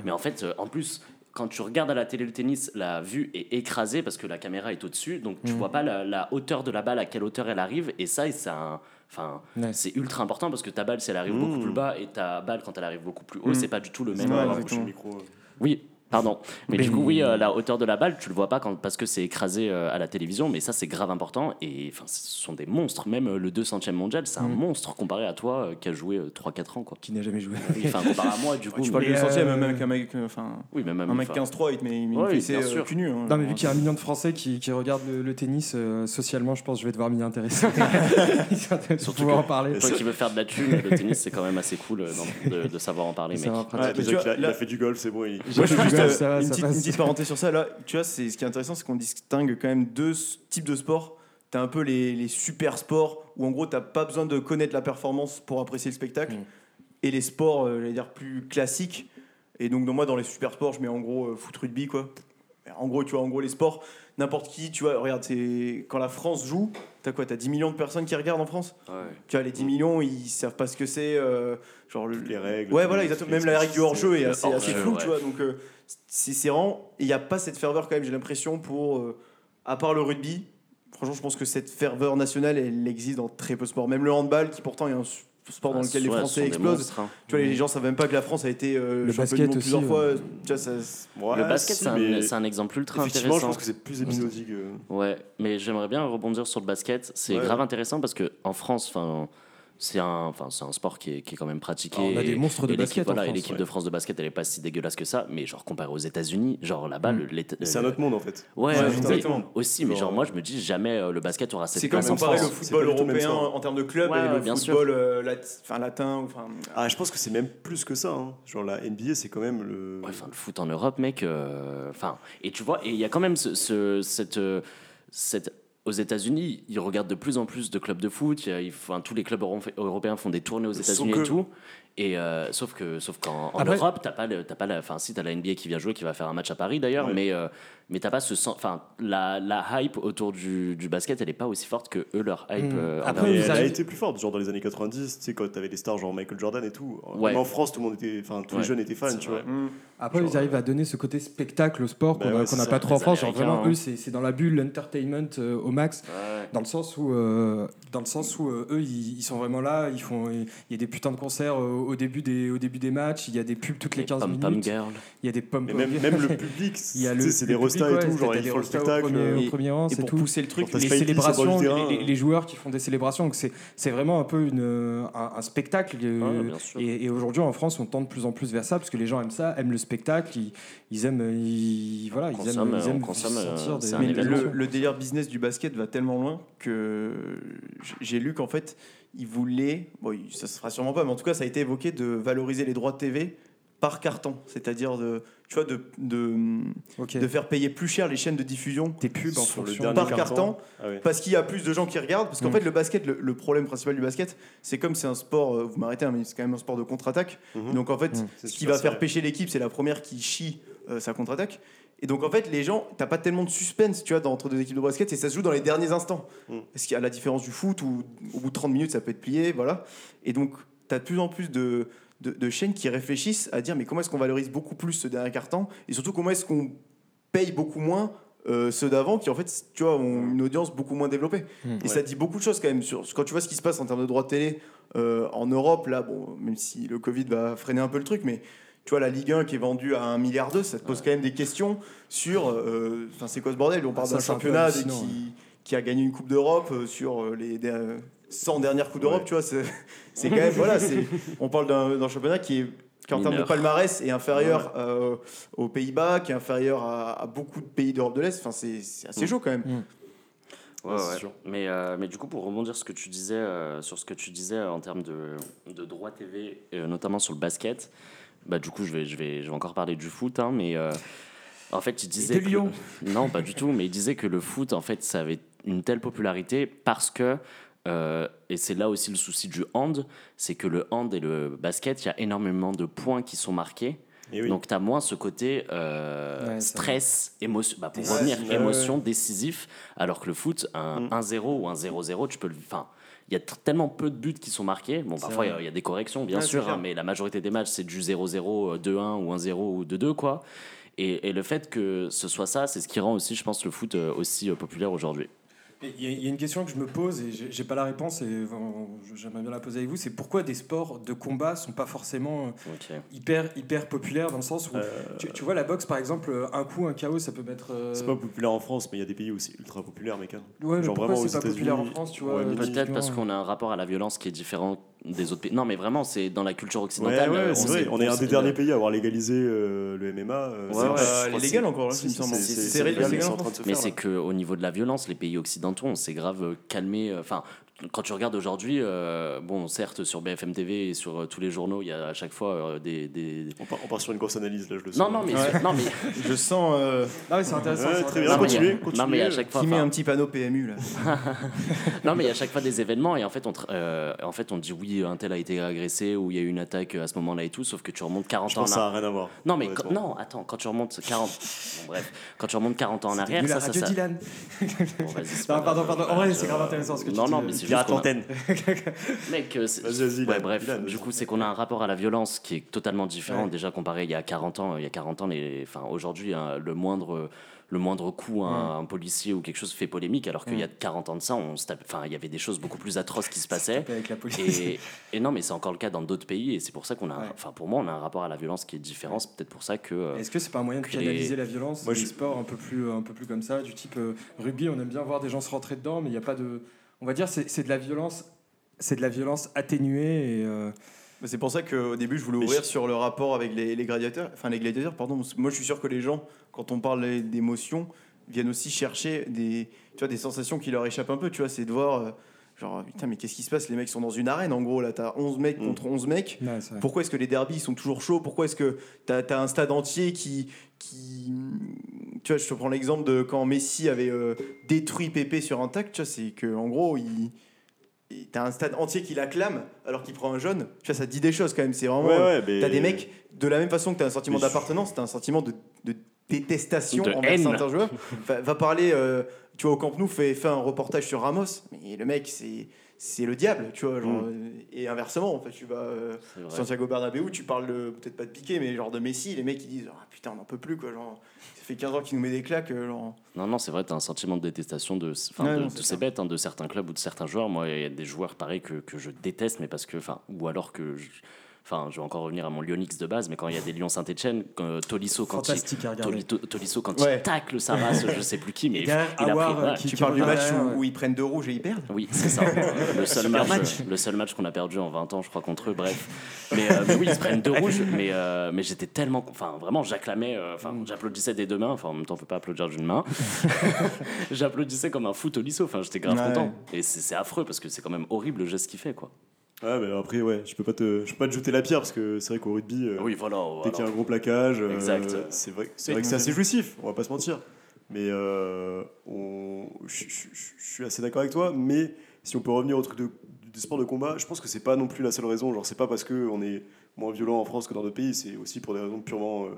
Mais en fait, euh, en plus, quand tu regardes à la télé le tennis, la vue est écrasée parce que la caméra est au-dessus, donc tu Mhm. vois pas la, la hauteur de la balle, à quelle hauteur elle arrive, et ça, c'est un- Enfin, Ouais. c'est ultra important parce que ta balle, si elle arrive Mhm. beaucoup plus bas et ta balle, quand elle arrive beaucoup plus haut, Mhm. c'est pas du tout le même. Ouais, euh, micro. oui, pardon. Mais, Mais- du coup, oui, euh, la hauteur de la balle, tu le vois pas quand, parce que c'est écrasé euh, à la télévision, mais ça, c'est grave important. Et enfin, ce sont des monstres. Même euh, le 200e mondial, c'est un Mhm. monstre comparé à toi euh, qui a joué 3-4 ans. Quoi. Qui n'a jamais joué. Oui, Enfin, comparé à moi, du coup. Tu parles centième, euh, même avec un mec, euh, enfin, Oui, même. un mec enfin, 15-3, il te met il Ouais, une fessée bien euh, sûr. cul nu. hein. Non, mais vu qu'il y a un million de Français qui, qui regardent le, le tennis, euh, socialement, je pense que je vais devoir m'y intéresser. Surtout pouvoir en parler. Toi qui veux faire de la thune, le tennis, c'est quand même assez cool de, de savoir en parler, mec. Ouais, il a fait du golf, c'est bon. Euh, ça va, une, ça petite, passe. une petite parenthèse sur ça. Là, tu vois, c'est ce qui est intéressant, c'est qu'on distingue quand même deux types de sports. T'as un peu les, les super sports où en gros t'as pas besoin de connaître la performance pour apprécier le spectacle, Mm. et les sports, euh, j'allais dire plus classiques. Et donc dans moi dans les super sports, je mets en gros euh, foot, rugby quoi. En gros, tu vois, en gros les sports, n'importe qui, tu vois, regarde, c'est quand la France joue, t'as quoi, t'as 10 millions de personnes qui regardent en France. Ouais. Tu vois, les 10 millions, ils savent pas ce que c'est, euh, genre le- Les règles. Ouais, voilà, exactement. Même la règle du hors-jeu est assez, floue, ouais. tu vois. Donc, euh, c'est c'est vraiment. Il n'y a pas cette ferveur, quand même, j'ai l'impression, pour. euh, à part le rugby, franchement, je pense que cette ferveur nationale, elle existe dans très peu de sports. Même le handball, qui pourtant est un. Sport dans Ah, lequel les Français explosent. hein. Tu vois, les gens savent même pas que la France a été euh, Le basket plusieurs fois. ouais. Tu vois, ça, Ouais, le basket, si, c'est un, exemple ultra Effectivement, je intéressant. pense que c'est plus épisodique. euh. Ouais, mais j'aimerais bien rebondir sur le basket. C'est Ouais. grave intéressant parce que en France, enfin, c'est un, enfin, c'est un sport qui est, qui est quand même pratiqué. On a des monstres de et basket en Voilà, et France, l'équipe ouais. de France de basket, elle est pas si dégueulasse que ça. Mais genre comparé aux États-Unis, genre là-bas, Mm. le- l'État- C'est un le- autre monde en fait. Ouais, Ouais, exactement. aussi, mais Genre, moi je me dis jamais euh, le basket aura cette C'est comme place en comparer le football même européen en termes de club Ouais, et ouais, le bien football euh, lat- enfin, latin. Enfin, Ah, je pense que c'est même plus que ça. hein. Genre la NBA, c'est quand même le. Ouais, enfin, le foot en Europe, mec. euh, Enfin, et tu vois, et il y a quand même ce, ce- cette, euh, cette. Aux États-Unis, ils regardent de plus en plus de clubs de foot. Il y a- ils font- tous les clubs euro- européens font des tournées aux États-Unis et tout. Et euh, sauf que, sauf qu'en en Après- Europe, t'as pas, le- t'as pas la. Enfin, si t'as la NBA qui vient jouer, qui va faire un match à Paris d'ailleurs, Ouais. mais euh, mais t'as pas ce sens. Enfin, la, la hype autour du, du basket, elle est pas aussi forte que eux leur hype. Mm. euh, Après, envers- Mais vous elle a avez- été plus forte, genre dans les années 90, tu sais, quand t'avais des stars genre Michael Jordan et tout. Ouais. En France, tout le monde était. Enfin, tous Ouais. les jeunes étaient fans, C'est tu vois. vrai. hmm. Après, Genre, ils arrivent à donner ce côté spectacle au sport Bah qu'on a- ouais, qu'on n'a pas trop en les France. Genre Américains, vraiment, hein. eux, c'est c'est dans la bulle, l'entertainment euh, au max. Ouais. Dans le sens où, euh, dans le sens où euh, eux, ils, ils sont vraiment là. Ils font, il y a des putains de concerts euh, au début des, au début des matchs. Il y a des pubs toutes les 15 Pom Pom minutes. Girl. Il y a des pom Mais même, même le public, c'est des restas et tout, genre ils des font le spectacle. au premier, euh, au premier rang, Et c'est pour tout. pousser le truc, les célébrations, les, les- les joueurs qui font des célébrations, donc c'est c'est vraiment un peu une, un, un spectacle. euh, Ouais, sûr. et et aujourd'hui en France, on tend de plus en plus vers ça parce que les gens aiment ça, aiment le spectacle, ils, ils aiment, ils, voilà, ils aiment, ils aiment euh, sentir des- Mais le, délire business du basket va tellement loin que j'ai lu qu'en fait, bon, il- ça se fera sûrement pas, mais en tout cas, ça a été évoqué de valoriser les droits de TV par carton, c'est-à-dire de, tu vois, de, de, de faire payer plus cher les chaînes de diffusion Des pubs en Sur le dernier par carton. carton Ah parce qu'il y a plus de gens qui regardent. Parce qu'en Mm. fait, le basket, le, le problème principal du basket, c'est comme c'est un sport, euh, vous m'arrêtez, hein, mais c'est quand même un sport de contre-attaque. Mhm. Donc en fait, Mm. Ce qui va faire pêcher l'équipe, c'est la première qui chie euh, sa contre-attaque. Et donc en fait, les gens, t'as pas tellement de suspense, tu vois, dans- entre deux équipes de basket, et ça se joue dans les derniers instants. Mm. Est-ce qu'il y a la différence du foot où au bout de 30 minutes, ça peut être plié, voilà. Et donc, t'as de plus en plus de, de, de chaînes qui réfléchissent à dire, mais comment est-ce qu'on valorise beaucoup plus ce dernier carton, et surtout comment est-ce qu'on paye beaucoup moins euh, ceux d'avant qui en fait tu vois ont une audience beaucoup moins développée Mm. et ça dit beaucoup de choses quand même sur quand tu vois ce qui se passe en termes de droits de télé euh, en Europe là bon même si le Covid va freiner un peu le truc mais tu vois la Ligue 1 qui est vendue à 1 milliard d'euros ça te pose quand même des questions sur euh, enfin c'est quoi ce bordel? On parle d'un championnat qui, qui a gagné une coupe d'Europe euh, sur euh, les der- 100 dernières coupes d'Europe Ouais. tu vois c'est c'est quand même voilà on parle d'un championnat qui est qui en termes de palmarès est inférieur euh, aux Pays-Bas, qui est inférieur à, à beaucoup de pays d'Europe de l'Est. Enfin, c'est c'est assez Mm. chaud quand même. Ouais, Ouais, c'est ouais. sûr. Mais, euh, mais du coup, pour rebondir ce que tu disais, euh, sur ce que tu disais euh, en termes de, de droits TV, euh, notamment sur le basket, bah, du coup, je vais, je, vais, je vais encore parler du foot, hein, mais euh, en fait, il disait. de que- Lyon. Non, pas du tout, mais il disait que le foot, en fait, ça avait une telle popularité parce que. euh, et c'est là aussi le souci du hand, c'est que le hand et le basket, il y a énormément de points qui sont marqués. Oui. Donc tu as moins ce côté euh, Ouais, stress, émotion, bah, pour revenir, émotion, décisif, alors que le foot, un Mm. 1-0 ou un 0-0, tu peux le... Enfin, il y a tellement peu de buts qui sont marqués. Bon, parfois, il y a- il y, a des corrections, bien Ouais, sûr, hein, mais la majorité des matchs, c'est du 0-0, euh, 2-1 ou 1-0 ou 2-2, quoi. Et, et le fait que ce soit ça, c'est ce qui rend aussi, je pense, le foot euh, aussi euh, populaire aujourd'hui. Il y, a- il y a une question que je me pose et j'ai pas la réponse et j'aimerais bien la poser avec vous. C'est pourquoi des sports de combat sont pas forcément euh, hyper hyper populaires dans le sens où Euh, tu, tu vois la boxe par exemple, un coup un KO ça peut mettre. euh, C'est pas populaire en France, mais il y a des pays où c'est ultra populaire, mec. hein. Ouais, mais pourquoi vraiment c'est pas populaire en France, tu vois ouais, euh, Peut-être parce qu'on a un rapport à la violence qui est différent des autres pays. Non, mais vraiment, c'est dans la culture occidentale. Ouais, ouais, c'est sait- vrai. On est un des derniers pays à avoir légalisé euh, le MMA. euh, Ouais, c'est- c'est- encore, c'est- légal, légal, mais c'est légal qu'au niveau de la violence, les pays occidentaux, on s'est grave calmé. euh, Enfin, quand tu regardes aujourd'hui, euh, bon, certes, sur BFM TV et sur euh, tous les journaux, il y a à chaque fois euh, des. des- On part, on part sur une grosse analyse, là, je le sens. Non, non, mais, Ouais. non, mais, Je sens euh, Ah ouais, c'est intéressant. Ouais, c'est très bien. non, mais a- continuez, non, continuez. mais à chaque fois. qui met un petit panneau PMU là. Non, mais il y a à chaque fois des événements et en fait, on, euh, en fait, on dit oui, un tel a été agressé ou il y a eu une attaque à ce moment-là et tout, sauf que tu remontes 40 Je ans en pense que ça n'a rien à voir. Non, mais quand- non, attends, quand tu remontes 40. Bon, bref, quand tu remontes 40 ans en arrière, ça, ça, radio ça. Dylan. Bon, vas-y, c'est pas Non, pardon, grave. pardon. En vrai, c'est grave intéressant ce que tu Non, dis. non, mais c'est pirate qu'on a- l'antenne. Mec, euh, c'est- Vas-y, vas-y, ouais, bref, du coup, c'est qu'on a un rapport à la violence qui est totalement différent. Ouais. Déjà comparé il y a 40 ans, il y a 40 ans, les, enfin, aujourd'hui, hein, le moindre, le moindre coup, à un, un policier ou quelque chose fait polémique, alors qu'il y a 40 ans de ça, on se tape- enfin, il y avait des choses beaucoup plus atroces qui se passaient. Avec la police. Et, et non, mais c'est encore le cas dans d'autres pays, et c'est pour ça qu'on a, Ouais. enfin, pour moi, on a un rapport à la violence qui est différent. C'est peut-être pour ça que. euh, Est-ce que c'est pas un moyen de les- canaliser la violence Moi, Moi, je- sports un peu plus un peu plus comme ça, du type euh, rugby, on aime bien voir des gens se rentrer dedans, mais il n'y a pas de, on va dire, c'est c'est de la violence, c'est de la violence atténuée et euh, C'est pour ça qu'au début, je voulais ouvrir je- sur le rapport avec les, les gladiateurs. Enfin, les gladiateurs, pardon. Moi, je suis sûr que les gens, quand on parle d'émotions, viennent aussi chercher des, tu vois, des sensations qui leur échappent un peu. Tu vois, c'est de voir, euh, genre, putain, mais qu'est-ce qui se passe? Les mecs sont dans une arène, en gros. Là, t'as 11 mecs Mm. contre 11 mecs. ouais. Pourquoi est-ce que les derbies sont toujours chauds? Pourquoi est-ce que tu as, un stade entier qui, qui. Tu vois, je te prends l'exemple de quand Messi avait euh, détruit Pépé sur un tac, tu vois, c'est que en gros, il. T'as un stade entier qui l'acclame alors qu'il prend un jaune. Tu vois, ça dit des choses quand même. C'est vraiment. Ouais, ouais, mais- T'as des mecs, de la même façon que t'as un sentiment d'appartenance, t'as un sentiment de, de détestation De envers haine. certains joueurs. va, va parler, euh, tu vois, au Camp Nou, fait, fait un reportage sur Ramos, mais le mec, c'est. C'est le diable, tu vois, genre, Mm. euh, et inversement, en fait, tu vas euh. Santiago Bernabéu, tu parles peut-être pas de Piqué, mais genre de Messi, les mecs ils disent ah putain on n'en peut plus quoi, genre ça fait 15 ans qu'il nous met des claques, euh, genre. Non, non, c'est vrai, tu as un sentiment de détestation de, Ouais, de, ces bêtes, hein, de certains clubs ou de certains joueurs. Moi, il y a des joueurs pareils que, que je déteste, mais parce que, enfin, ou alors que. je- Enfin, je vais encore revenir à mon Lyonix de base, mais quand il y a des Lyon Saint-Etienne, Tolisso, quand il. Toli- Tolisso, quand Ouais. il tacle sa race, je sais plus qui, mais il, derrière, il a pris. euh, qui- Tu parles du match où, ouais. où ils prennent deux rouges et ils perdent? Oui, c'est ça. le, seul match, match. le seul match qu'on a perdu en 20 ans, je crois, contre eux. Bref. Mais, euh, mais oui, ils se prennent deux rouges. Mais, euh, mais j'étais tellement. Enfin, vraiment, j'acclamais. euh, Enfin, j'applaudissais des deux mains. Enfin, en même temps, on peut pas applaudir d'une main. J'applaudissais comme un foot au lisso. Enfin, j'étais grave Ouais. content. Et c'est affreux parce que c'est quand même horrible le geste qu'il fait, quoi. Ouais, mais après, ouais, je peux pas te, je peux pas te jeter la pierre parce que c'est vrai qu'au rugby, euh, Oui, voilà. dès qu'il y a un gros plaquage, euh, c'est vrai, c'est vrai que c'est assez jouissif, on va pas se mentir. Mais euh, on- je je- je- je suis assez d'accord avec toi, mais si on peut revenir au truc de, du sport de combat, je pense que c'est pas non plus la seule raison. Genre, c'est pas parce qu'on est moins violent en France que dans d'autres pays, c'est aussi pour des raisons purement euh,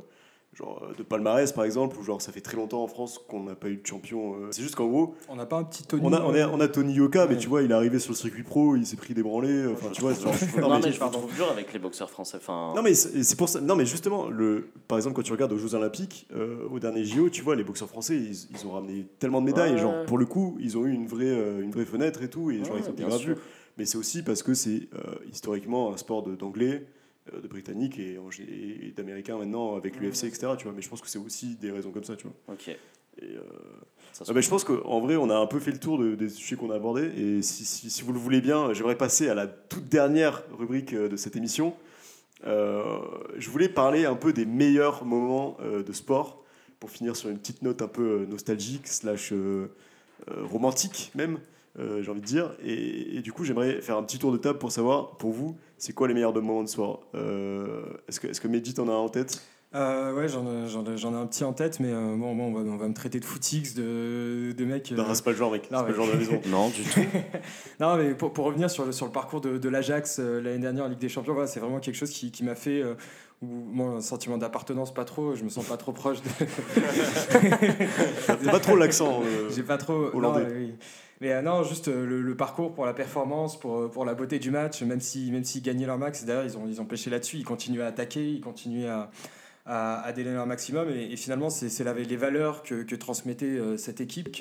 genre euh, de palmarès par exemple, ou genre ça fait très longtemps en France qu'on n'a pas eu de champion. euh. C'est juste qu'en gros, On n'a pas un petit Tony. on a, on, a, on a Tony Yoka, mais tu vois, il est arrivé sur le circuit pro, il s'est pris des branlés. Enfin, tu vois, genre, Non, non, mais, mais- je me trouve dur avec les boxeurs français. Enfin, non mais c'est pour ça. Non mais justement, le, par exemple quand tu regardes aux Jeux Olympiques, euh, au dernier JO, tu vois les boxeurs français, ils, ils ont ramené tellement de médailles. Ouais. et Genre pour le coup, ils ont eu une vraie, euh, une vraie fenêtre et tout, et genre Ouais, ils ont été bien sûr. vus. Mais c'est aussi parce que c'est euh, historiquement un sport d'anglais, euh, de britanniques et, d'américains maintenant avec l'UFC, etc. Tu vois. Mais je pense que c'est aussi des raisons comme ça, tu vois. ok. Et, euh, ah bah, je pense qu'en vrai, on a un peu fait le tour de- des sujets qu'on a abordés. Et si, si- si vous le voulez bien, j'aimerais passer à la toute dernière rubrique euh, de cette émission. Euh, je voulais parler un peu des meilleurs moments euh, de sport pour finir sur une petite note un peu euh, nostalgique, slash euh, euh, romantique même, euh, j'ai envie de dire. Et, et du coup, j'aimerais faire un petit tour de table pour savoir, pour vous, c'est quoi les meilleurs moments de sport Euh, Est-ce que, est-ce que Mehdi, t'en un en tête? Euh, ouais, j'en ai, un petit en tête, mais euh, bon, bon, on, va, on va me traiter de footix, de, de mecs. euh, Non, c'est pas le genre, mec. C'est pas le genre de la maison. Non, du tout. Non, mais pour, pour revenir sur le, sur le parcours de, de l'Ajax euh, l'année dernière en Ligue des Champions, voilà, c'est vraiment quelque chose qui, qui m'a fait. euh, où, moi, un sentiment d'appartenance, pas trop, je me sens pas trop proche de. T'as pas trop l'accent. euh, J'ai pas trop. Hollandais. non, oui. Mais euh, non, juste euh, le, parcours pour la performance, pour, euh, pour la beauté du match, même s'ils même s'ils gagnaient leur max, d'ailleurs ils ont, ils ont pêché là-dessus, ils continuaient à attaquer, ils continuaient à, à, à leur maximum. Et, finalement, c'est les valeurs que, que transmettait cette équipe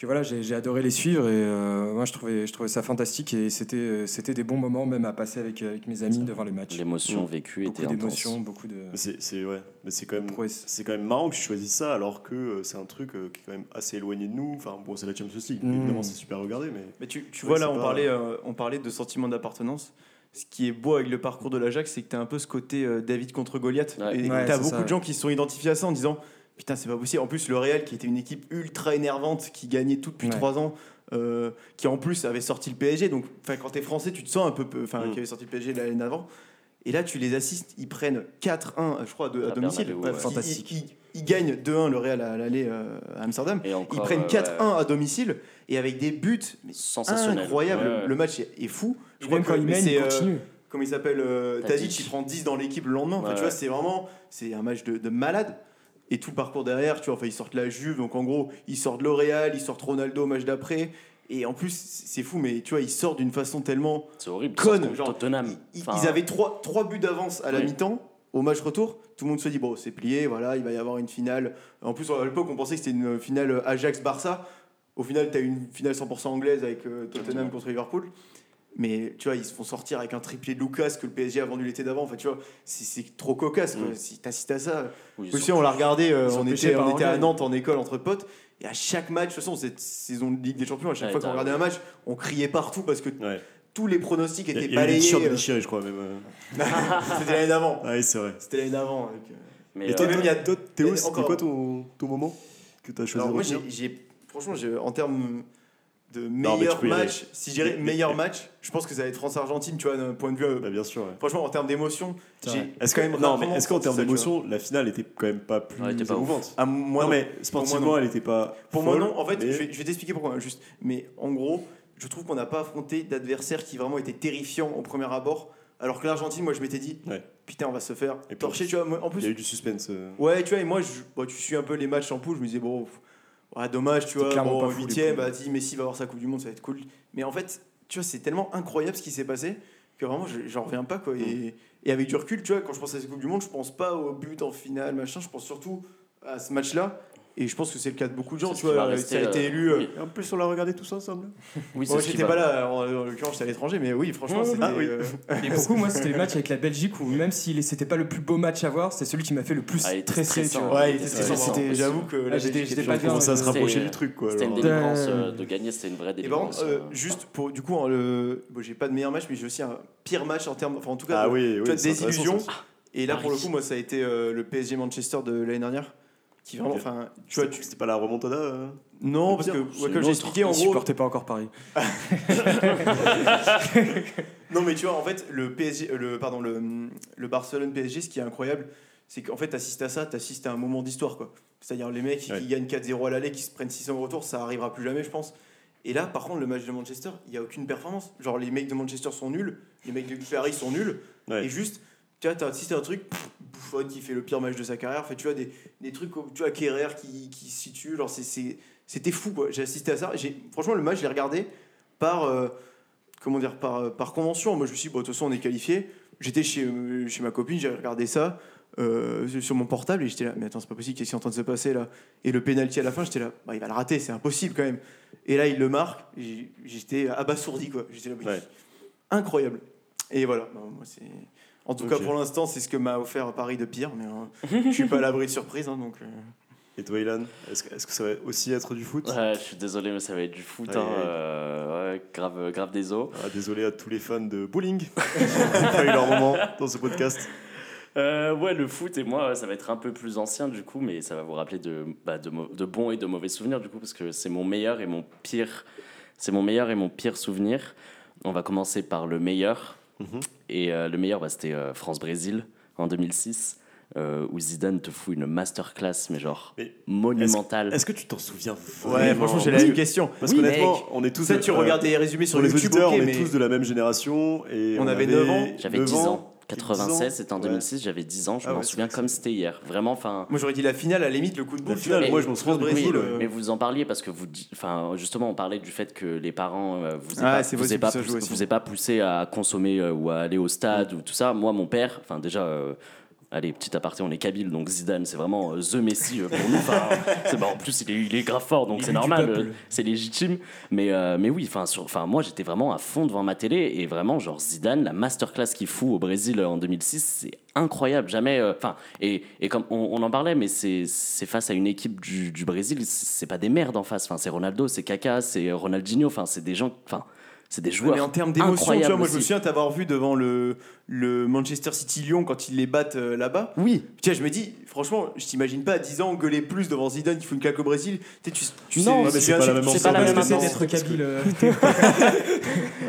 que voilà, j'ai adoré les suivre. Et euh, moi, je trouvais, je trouvais ça fantastique et c'était euh, c'était des bons moments, même à passer avec, avec mes amis devant les matchs. L'émotion vécue Beaucoup était intense. d'émotions, beaucoup de. C'est c'est- ouais, mais c'est quand même c'est quand même marrant que tu choisisses ça alors que euh, c'est un truc euh, qui est quand même assez éloigné de nous. Enfin bon, c'est la Champions League, donc Mm. évidemment c'est super regardé, mais Mais tu, tu Ouais, vois, là, on, pas- parlait, euh, on parlait de sentiment d'appartenance. Ce qui est beau avec le parcours de l'Ajax, c'est que tu as un peu ce côté euh, David contre Goliath. Ouais. Et Ouais, tu as beaucoup ça, de gens qui se sont identifiés à ça en disant Putain, c'est pas possible. En plus, le Real, qui était une équipe ultra énervante, qui gagnait tout depuis Ouais. trois ans, euh, qui en plus avait sorti le PSG. Donc, enfin, quand t'es français, tu te sens un peu. peu- Enfin, Mm. qui avait sorti le PSG l'année d'avant. Et là, tu les assistes, ils prennent 4-1, je crois, de- à, À domicile. Ouais. ils- Fantastique. Ils, ils- ils gagnent 2-1 le Real à l'aller euh, à Amsterdam. Et Ils prennent euh, 4-1 ouais, à domicile et avec des buts mais sensationnel. incroyables. Ouais, ouais. Le match est, est fou. Je Même crois quand que ils mais mènent, ils euh, continuent. comment il s'appelle euh, Tadic. Il prend 10 dans l'équipe le lendemain. Enfin, tu vois, c'est vraiment c'est un match de, de malade. Et tout le parcours derrière, tu vois, enfin, ils sortent la Juve, donc en gros, ils sortent L'Oréal, ils sortent Ronaldo au match d'après. Et en plus, c'est fou, mais tu vois, il sort d'une façon tellement C'est horrible. conne. Genre, Tottenham. ils, Enfin, ils avaient trois, trois buts d'avance à la Oui. mi-temps. Au match retour, tout le monde se dit bon, c'est plié, voilà, il va y avoir une finale. En plus, à l'époque, on pensait que c'était une finale Ajax-Barça. Au final, tu as une finale 100% anglaise avec euh, Tottenham contre Liverpool. Mais tu vois, ils se font sortir avec un triplé de Lucas que le PSG a vendu l'été d'avant. Enfin, tu vois, c'est- c'est trop cocasse. quoi. Mm. Si t'assistes à ça, oui, aussi, on l'a regardé, euh, on, était, on était à. Nantes en école entre potes. Et à chaque match, de toute façon, cette saison de Ligue des Champions, à chaque Ouais, fois qu'on t'as- regardait un match, on criait partout parce que Ouais. tous les pronostics Il y a- étaient il y a eu balayés. euh, je crois, même. euh. C'était l'année d'avant. Ah oui, c'est vrai. C'était l'année d'avant. avec, euh, Mais, Et toi, euh, même, il y a- toi, Théo, c'était encore- quoi ton, ton moment que tu as choisi Alors de moi, j'ai, j'ai- franchement, j'ai- en termes de meilleur match, si je dirais meilleur match, je pense que ça va être France-Argentine, tu vois, d'un point de vue. euh, Bah, Bien sûr, ouais. Franchement, en termes d'émotion. Est-ce quand même non, mais est-ce qu'en termes d'émotion, la finale était quand même pas plus Ouais, elle était pas ouf. émouvante Ah, moi, Non, mais Pour sportivement, moi, non. elle était pas. Pour moi, non. En fait, mais- je vais, je vais t'expliquer pourquoi. Juste. Mais en gros, je trouve qu'on n'a pas affronté d'adversaires qui vraiment étaient terrifiants au premier abord. Alors que l'Argentine, moi, je m'étais dit, Ouais. putain, on va se faire Et puis, torcher, tu vois. moi, En Il y a eu plus, du suspense. euh. ouais, tu vois, et moi, je, bon, tu suis un peu les matchs en poule, je me disais, bon, pff, ouais, dommage, tu vois, bon, poules. bah, si Messi va avoir sa Coupe du Monde, ça va être cool. Mais en fait, tu vois, c'est tellement incroyable ce qui s'est passé que vraiment, je- j'en reviens pas, quoi. Mm. Et, et avec du recul, tu vois, quand je pense à cette Coupe du Monde, je pense pas au but en finale, machin, je pense surtout à ce match-là. Et je pense que c'est le cas de beaucoup de gens, tu vois. rester, ça a été euh, élu. euh, oui. En plus, on l'a regardé tous ensemble. Oui, c'est Moi, j'étais pas là, en, en l'occurrence, j'étais à l'étranger, mais oui, franchement, c'était. ah oui. euh, Et pour coup, moi, c'était le match avec la Belgique où même si c'était pas le plus beau match à voir, c'est celui qui m'a fait le plus Ah, il était stresser. Tu vois. Ouais, il était stressant. J'avoue que la Ah, j'étais- pas bien, à se rapprocher du truc, quoi. C'était une délivrance De- euh, gagner, c'était une vraie Et par délivrance. contre, euh, euh. juste pour du coup, bon, j'ai pas de meilleur match, mais j'ai aussi un pire match en termes, enfin en tout cas, Ah de- oui, tu oui. vois, c'est intéressant, désillusion. ça aussi. Et là, pour le coup, moi, ça a été euh, le PSG Manchester de l'année dernière, qui vraiment, enfin, tu vois, C'était tu... c'était pas la remontada euh non, parce que ouais, comme j'ai expliqué, en gros, supportait pas encore Paris. non, mais tu vois, en fait, le PSG, euh, le pardon, le, le Barcelone PSG, ce qui est incroyable, c'est qu'en fait, t'assistes à ça, t'assistes à un moment d'histoire, quoi. C'est-à-dire les mecs qui, Ouais. qui gagnent 4-0 à l'aller, qui se prennent 600 au retour, ça arrivera plus jamais, je pense. Et là, par contre, le match de Manchester, il y a aucune performance. Genre, les mecs de Manchester sont nuls, les mecs de Paris sont nuls. Ouais. Et juste, tu vois, t'as assisté à un truc, Buffon qui fait le pire match de sa carrière, fait, tu vois, des, des trucs, comme- tu vois, Kerrer qui, qui se situe, genre, c'est- c'est- c'était fou, quoi. J'ai assisté à ça. Franchement, le match, je l'ai regardé par, euh, comment dire, par, euh, par convention. Moi, je me suis dit, bon, de toute façon, on est qualifié. J'étais chez, euh, chez ma copine, j'ai regardé ça euh, sur mon portable et j'étais là, mais attends, c'est pas possible, qu'est-ce qui est en train de se passer là? Et le penalty à la fin, j'étais là, bah, il va le rater, c'est impossible quand même. Et là, il le marque, j'étais abasourdi, quoi. J'étais là, Ouais. incroyable. Et voilà, bah, moi, c'est. En tout cas, pour l'instant, c'est ce que m'a offert Paris de pire, mais euh, je suis pas à l'abri de surprise, hein, donc. euh, Et toi, Ilan, est-ce que, ça va aussi être du foot? Ouais, je suis désolé, mais ça va être du foot. Hein, euh, ouais, grave, grave des os. Ah, Désolé à tous les fans de bowling qui n'ont pas eu leur moment dans ce podcast. Euh, ouais, le foot et moi, ça va être un peu plus ancien du coup, mais ça va vous rappeler de, bah, de, mau- de bons et de mauvais souvenirs du coup, parce que c'est mon meilleur et mon pire, c'est mon meilleur et mon pire souvenir. On va commencer par le meilleur. Mhm. Et euh, le meilleur, bah, c'était euh, France-Brésil en 2006, euh, où Zidane te fout une masterclass, mais genre Mais monumentale. Est-ce que tu t'en souviens Ouais, vraiment franchement, j'ai la même que- question. Parce Oui, qu'honnêtement, mec, on est tous. Ça, tu euh, regardes des résumés sur les YouTube, auditeurs, ok, on est mais- tous de la même génération. Et On avait 9 ans. J'avais 9 10 ans. 96, c'était en Ouais. 2006, j'avais 10 ans, je Ah m'en ouais, souviens comme c'était hier. Vraiment, enfin. Moi, j'aurais dit la finale, à la limite, le coup de boule. Finale, mais moi, je m'en souviens Brésil, euh, Mais vous en parliez parce que vous, enfin, justement, on parlait du fait que les parents euh, vous aient Ah, pas, vous pas, poussé, vous pas à consommer euh, ou à aller au stade ou tout ça. Moi, mon père, enfin déjà. Allez, petit aparté, on est Kabyle, donc Zidane, c'est vraiment euh, The Messi euh, pour nous. Enfin, c'est- bah, en plus, il est, il est grave fort, donc c'est normal, euh, c'est légitime. Mais, mais oui, enfin, moi, j'étais vraiment à fond devant ma télé et vraiment, genre Zidane, la masterclass qu'il fout au Brésil en 2006, c'est incroyable. Jamais, enfin, et, et comme on, on en parlait, mais c'est c'est face à une équipe du, du Brésil, c'est pas des merdes en face. Enfin, c'est Ronaldo, c'est Kaka, c'est Ronaldinho. Enfin, c'est des gens, enfin, c'est des joueurs. Mais en termes d'émotion, tu vois, moi je me aussi. souviens t'avoir vu devant le, le Manchester City Lyon quand ils les battent euh, là-bas. Oui, Tiens, je me dis, franchement, je t'imagine pas à 10 ans gueuler plus devant Zidane qui fout une claque au Brésil. Tu sais, tu, tu Non, mais c'est pas la même c'est pas la même C'est d'être kabyle. euh,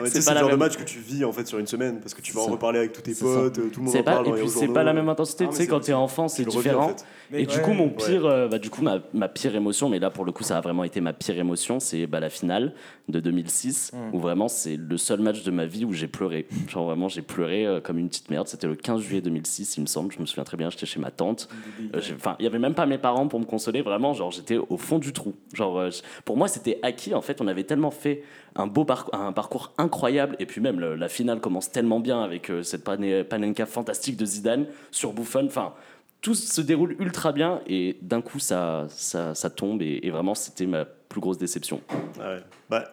sais, C'est le la genre de même- match que tu vis en fait sur une semaine parce que tu vas en reparler avec tous tes potes, euh, tout le monde en pas, parle et puis c'est pas la même intensité. Tu sais, quand t'es enfant, c'est différent. en fait. Mais Et du coup, mon pire, euh, bah, du coup, ma, pire émotion, mais là pour le coup, ça a vraiment été ma pire émotion, c'est bah, la finale de 2006, Mm. où vraiment c'est le seul match de ma vie où j'ai pleuré. Genre vraiment, j'ai pleuré euh, comme une petite merde. C'était le 15 juillet 2006, il me semble. Je me souviens très bien, j'étais chez ma tante. Euh, Enfin, il y avait même pas mes parents pour me consoler. Vraiment, genre, j'étais au fond du trou. Genre, euh, pour moi, c'était acquis. En fait, on avait tellement fait un beau parcours, un parcours incroyable. Et puis même, la finale commence tellement bien avec cette pane- panenka fantastique de Zidane sur Buffon. Enfin, tout se déroule ultra bien et d'un coup, ça, ça, tombe. Et, et vraiment, c'était ma plus grosse déception. Ouais. Bah,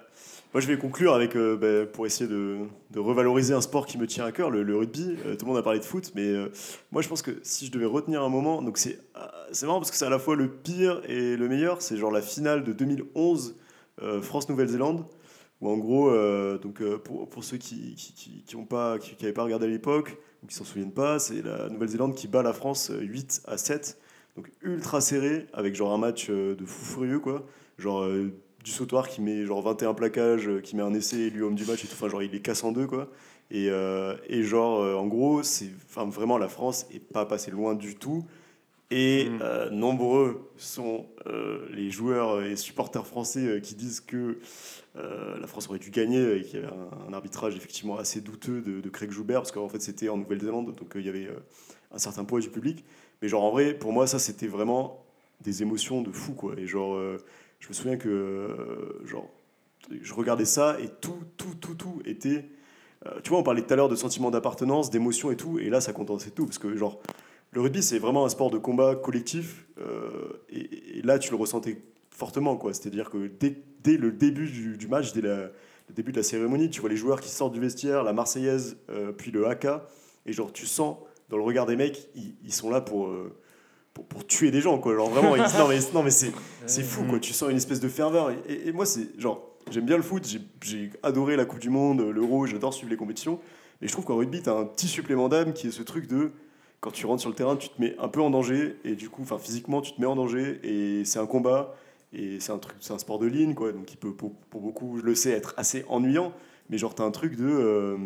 moi, je vais conclure avec, euh, bah, pour essayer de, revaloriser un sport qui me tient à cœur, le, rugby. Euh, tout le monde a parlé de foot, mais euh, moi, je pense que si je devais retenir un moment, donc c'est marrant parce que c'est à la fois le pire et le meilleur. C'est genre la finale de 2011 euh, France-Nouvelle-Zélande. Où en gros, donc, pour, pour ceux qui qui, qui, pas, qui, qui pas regardé à l'époque ou qui s'en souviennent pas, c'est la Nouvelle-Zélande qui bat la France euh, 8 à 7. Donc ultra serré, avec genre un match de fou furieux, quoi. Genre du sautoir qui met genre 21 plaquages, euh, qui met un essai, élu homme du match et tout. Enfin, genre il les casse en deux, quoi. Et, euh, et genre, euh, en gros, c'est enfin, vraiment la France est pas passée loin du tout. Et Mm. euh, nombreux sont les joueurs et supporters français qui disent que la France aurait dû gagner et qu'il y avait un, un arbitrage effectivement assez douteux de, de Craig Joubert, parce qu'en fait c'était en Nouvelle-Zélande, donc il y avait un certain poids du public. Mais genre en vrai, pour moi, ça c'était vraiment des émotions de fou, quoi. Et genre, je me souviens que euh, genre, je regardais ça et tout, tout, tout, tout était. euh, tu vois, on parlait tout à l'heure de sentiment d'appartenance, d'émotion et tout, et là ça condensait tout, parce que genre, le rugby c'est vraiment un sport de combat collectif, euh, et, là tu le ressentais fortement, quoi. C'est-à-dire que dès, dès le début du, match, dès le début de la cérémonie, tu vois les joueurs qui sortent du vestiaire, la Marseillaise, puis le haka, et genre tu sens dans le regard des mecs, ils, ils sont là pour, pour, pour tuer des gens, quoi. Genre vraiment, ils- non mais, non, mais c'est, c'est fou, quoi. Tu sens une espèce de ferveur. Et, et- et moi, c'est genre, j'aime bien le foot, j'ai, j'ai adoré la Coupe du Monde, l'Euro, j'adore suivre les compétitions. Mais je trouve qu'en rugby, t'as un petit supplément d'âme qui est ce truc de quand tu rentres sur le terrain, tu te mets un peu en danger, et du coup, enfin physiquement, tu te mets en danger, et c'est un combat, et c'est un truc, c'est un sport de ligne, quoi. Donc, il peut pour, pour beaucoup, je le sais, être assez ennuyant. Mais genre, t'as un truc de. euh,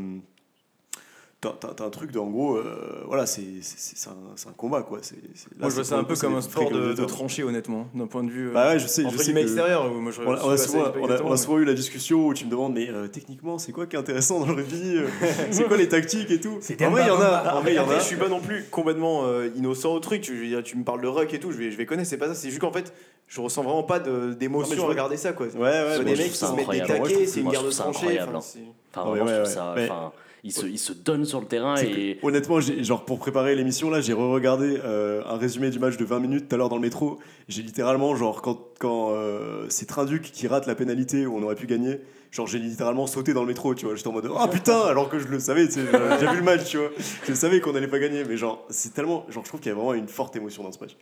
T'as, un truc de, en gros, euh, voilà, c'est, c'est, c'est- c'est un, un combat, quoi. Là, Moi, je vois c'est ça un peu comme un sport de, de tranchée, honnêtement, d'un point de vue. euh, Bah ouais, je sais, je sais que- extérieur. où Moi, je, on a, je on a sais pas, souvent, on a- exactement, on a mais- souvent eu la discussion où tu me demandes, mais euh, techniquement, c'est quoi qui est intéressant dans le rugby euh, C'est quoi les tactiques et tout? En vrai, il y en a. En vrai, il y en Après, a. je suis pas non plus complètement euh, innocent au truc. Tu, je veux dire, tu me parles de rock et tout, je vais, je vais connaître, c'est pas ça. C'est juste qu'en fait, je ressens vraiment pas de- d'émotion je à regarder ça, quoi. Ouais, ouais. des mecs qui se mettent des taquets, c'est une guerre de enfin, hein. Enfin, Ouais, vraiment, je ouais, trouve ça. ouais. Enfin, ils se, ils se donnent sur le terrain et. que, honnêtement, genre pour préparer l'émission là, j'ai re-regardé euh, un résumé du match de 20 minutes tout à l'heure dans le métro. J'ai littéralement genre quand quand euh, c'est Trinduc qui rate la pénalité où on aurait pu gagner, genre j'ai littéralement sauté dans le métro, tu vois. J'étais en mode ah putain, alors que je le savais, tu sais, j'ai vu le match, tu vois. Je savais qu'on allait pas gagner, mais genre c'est tellement, genre je trouve qu'il y a vraiment une forte émotion dans ce match.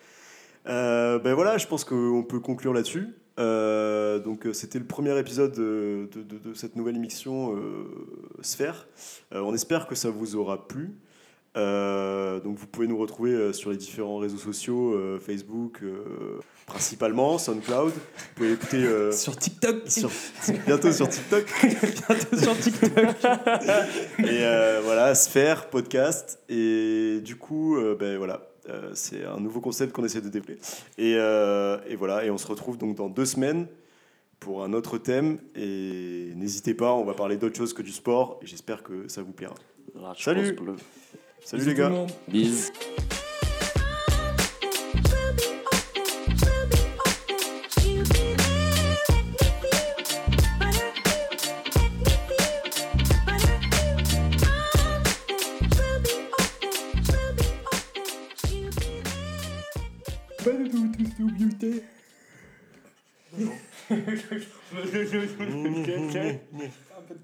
Euh, ben voilà, je pense qu'on peut conclure là-dessus. Euh, donc euh, c'était le premier épisode de, de- de- de cette nouvelle émission euh, Sphère. Euh, on espère que ça vous aura plu. Donc vous pouvez nous retrouver sur les différents réseaux sociaux, Facebook principalement, SoundCloud. Vous pouvez écouter Sur TikTok. sur- bientôt sur TikTok. sur TikTok. Et voilà, Sphère, podcast. Et du coup, ben voilà, euh, c'est un nouveau concept qu'on essaie de développer. Et, euh, et voilà, et on se retrouve donc dans deux semaines pour un autre thème. Et n'hésitez pas, on va parler d'autre chose que du sport. Et j'espère que ça vous plaira. Ah, Salut. Salut les gars. Bise.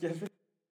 Jeffrey.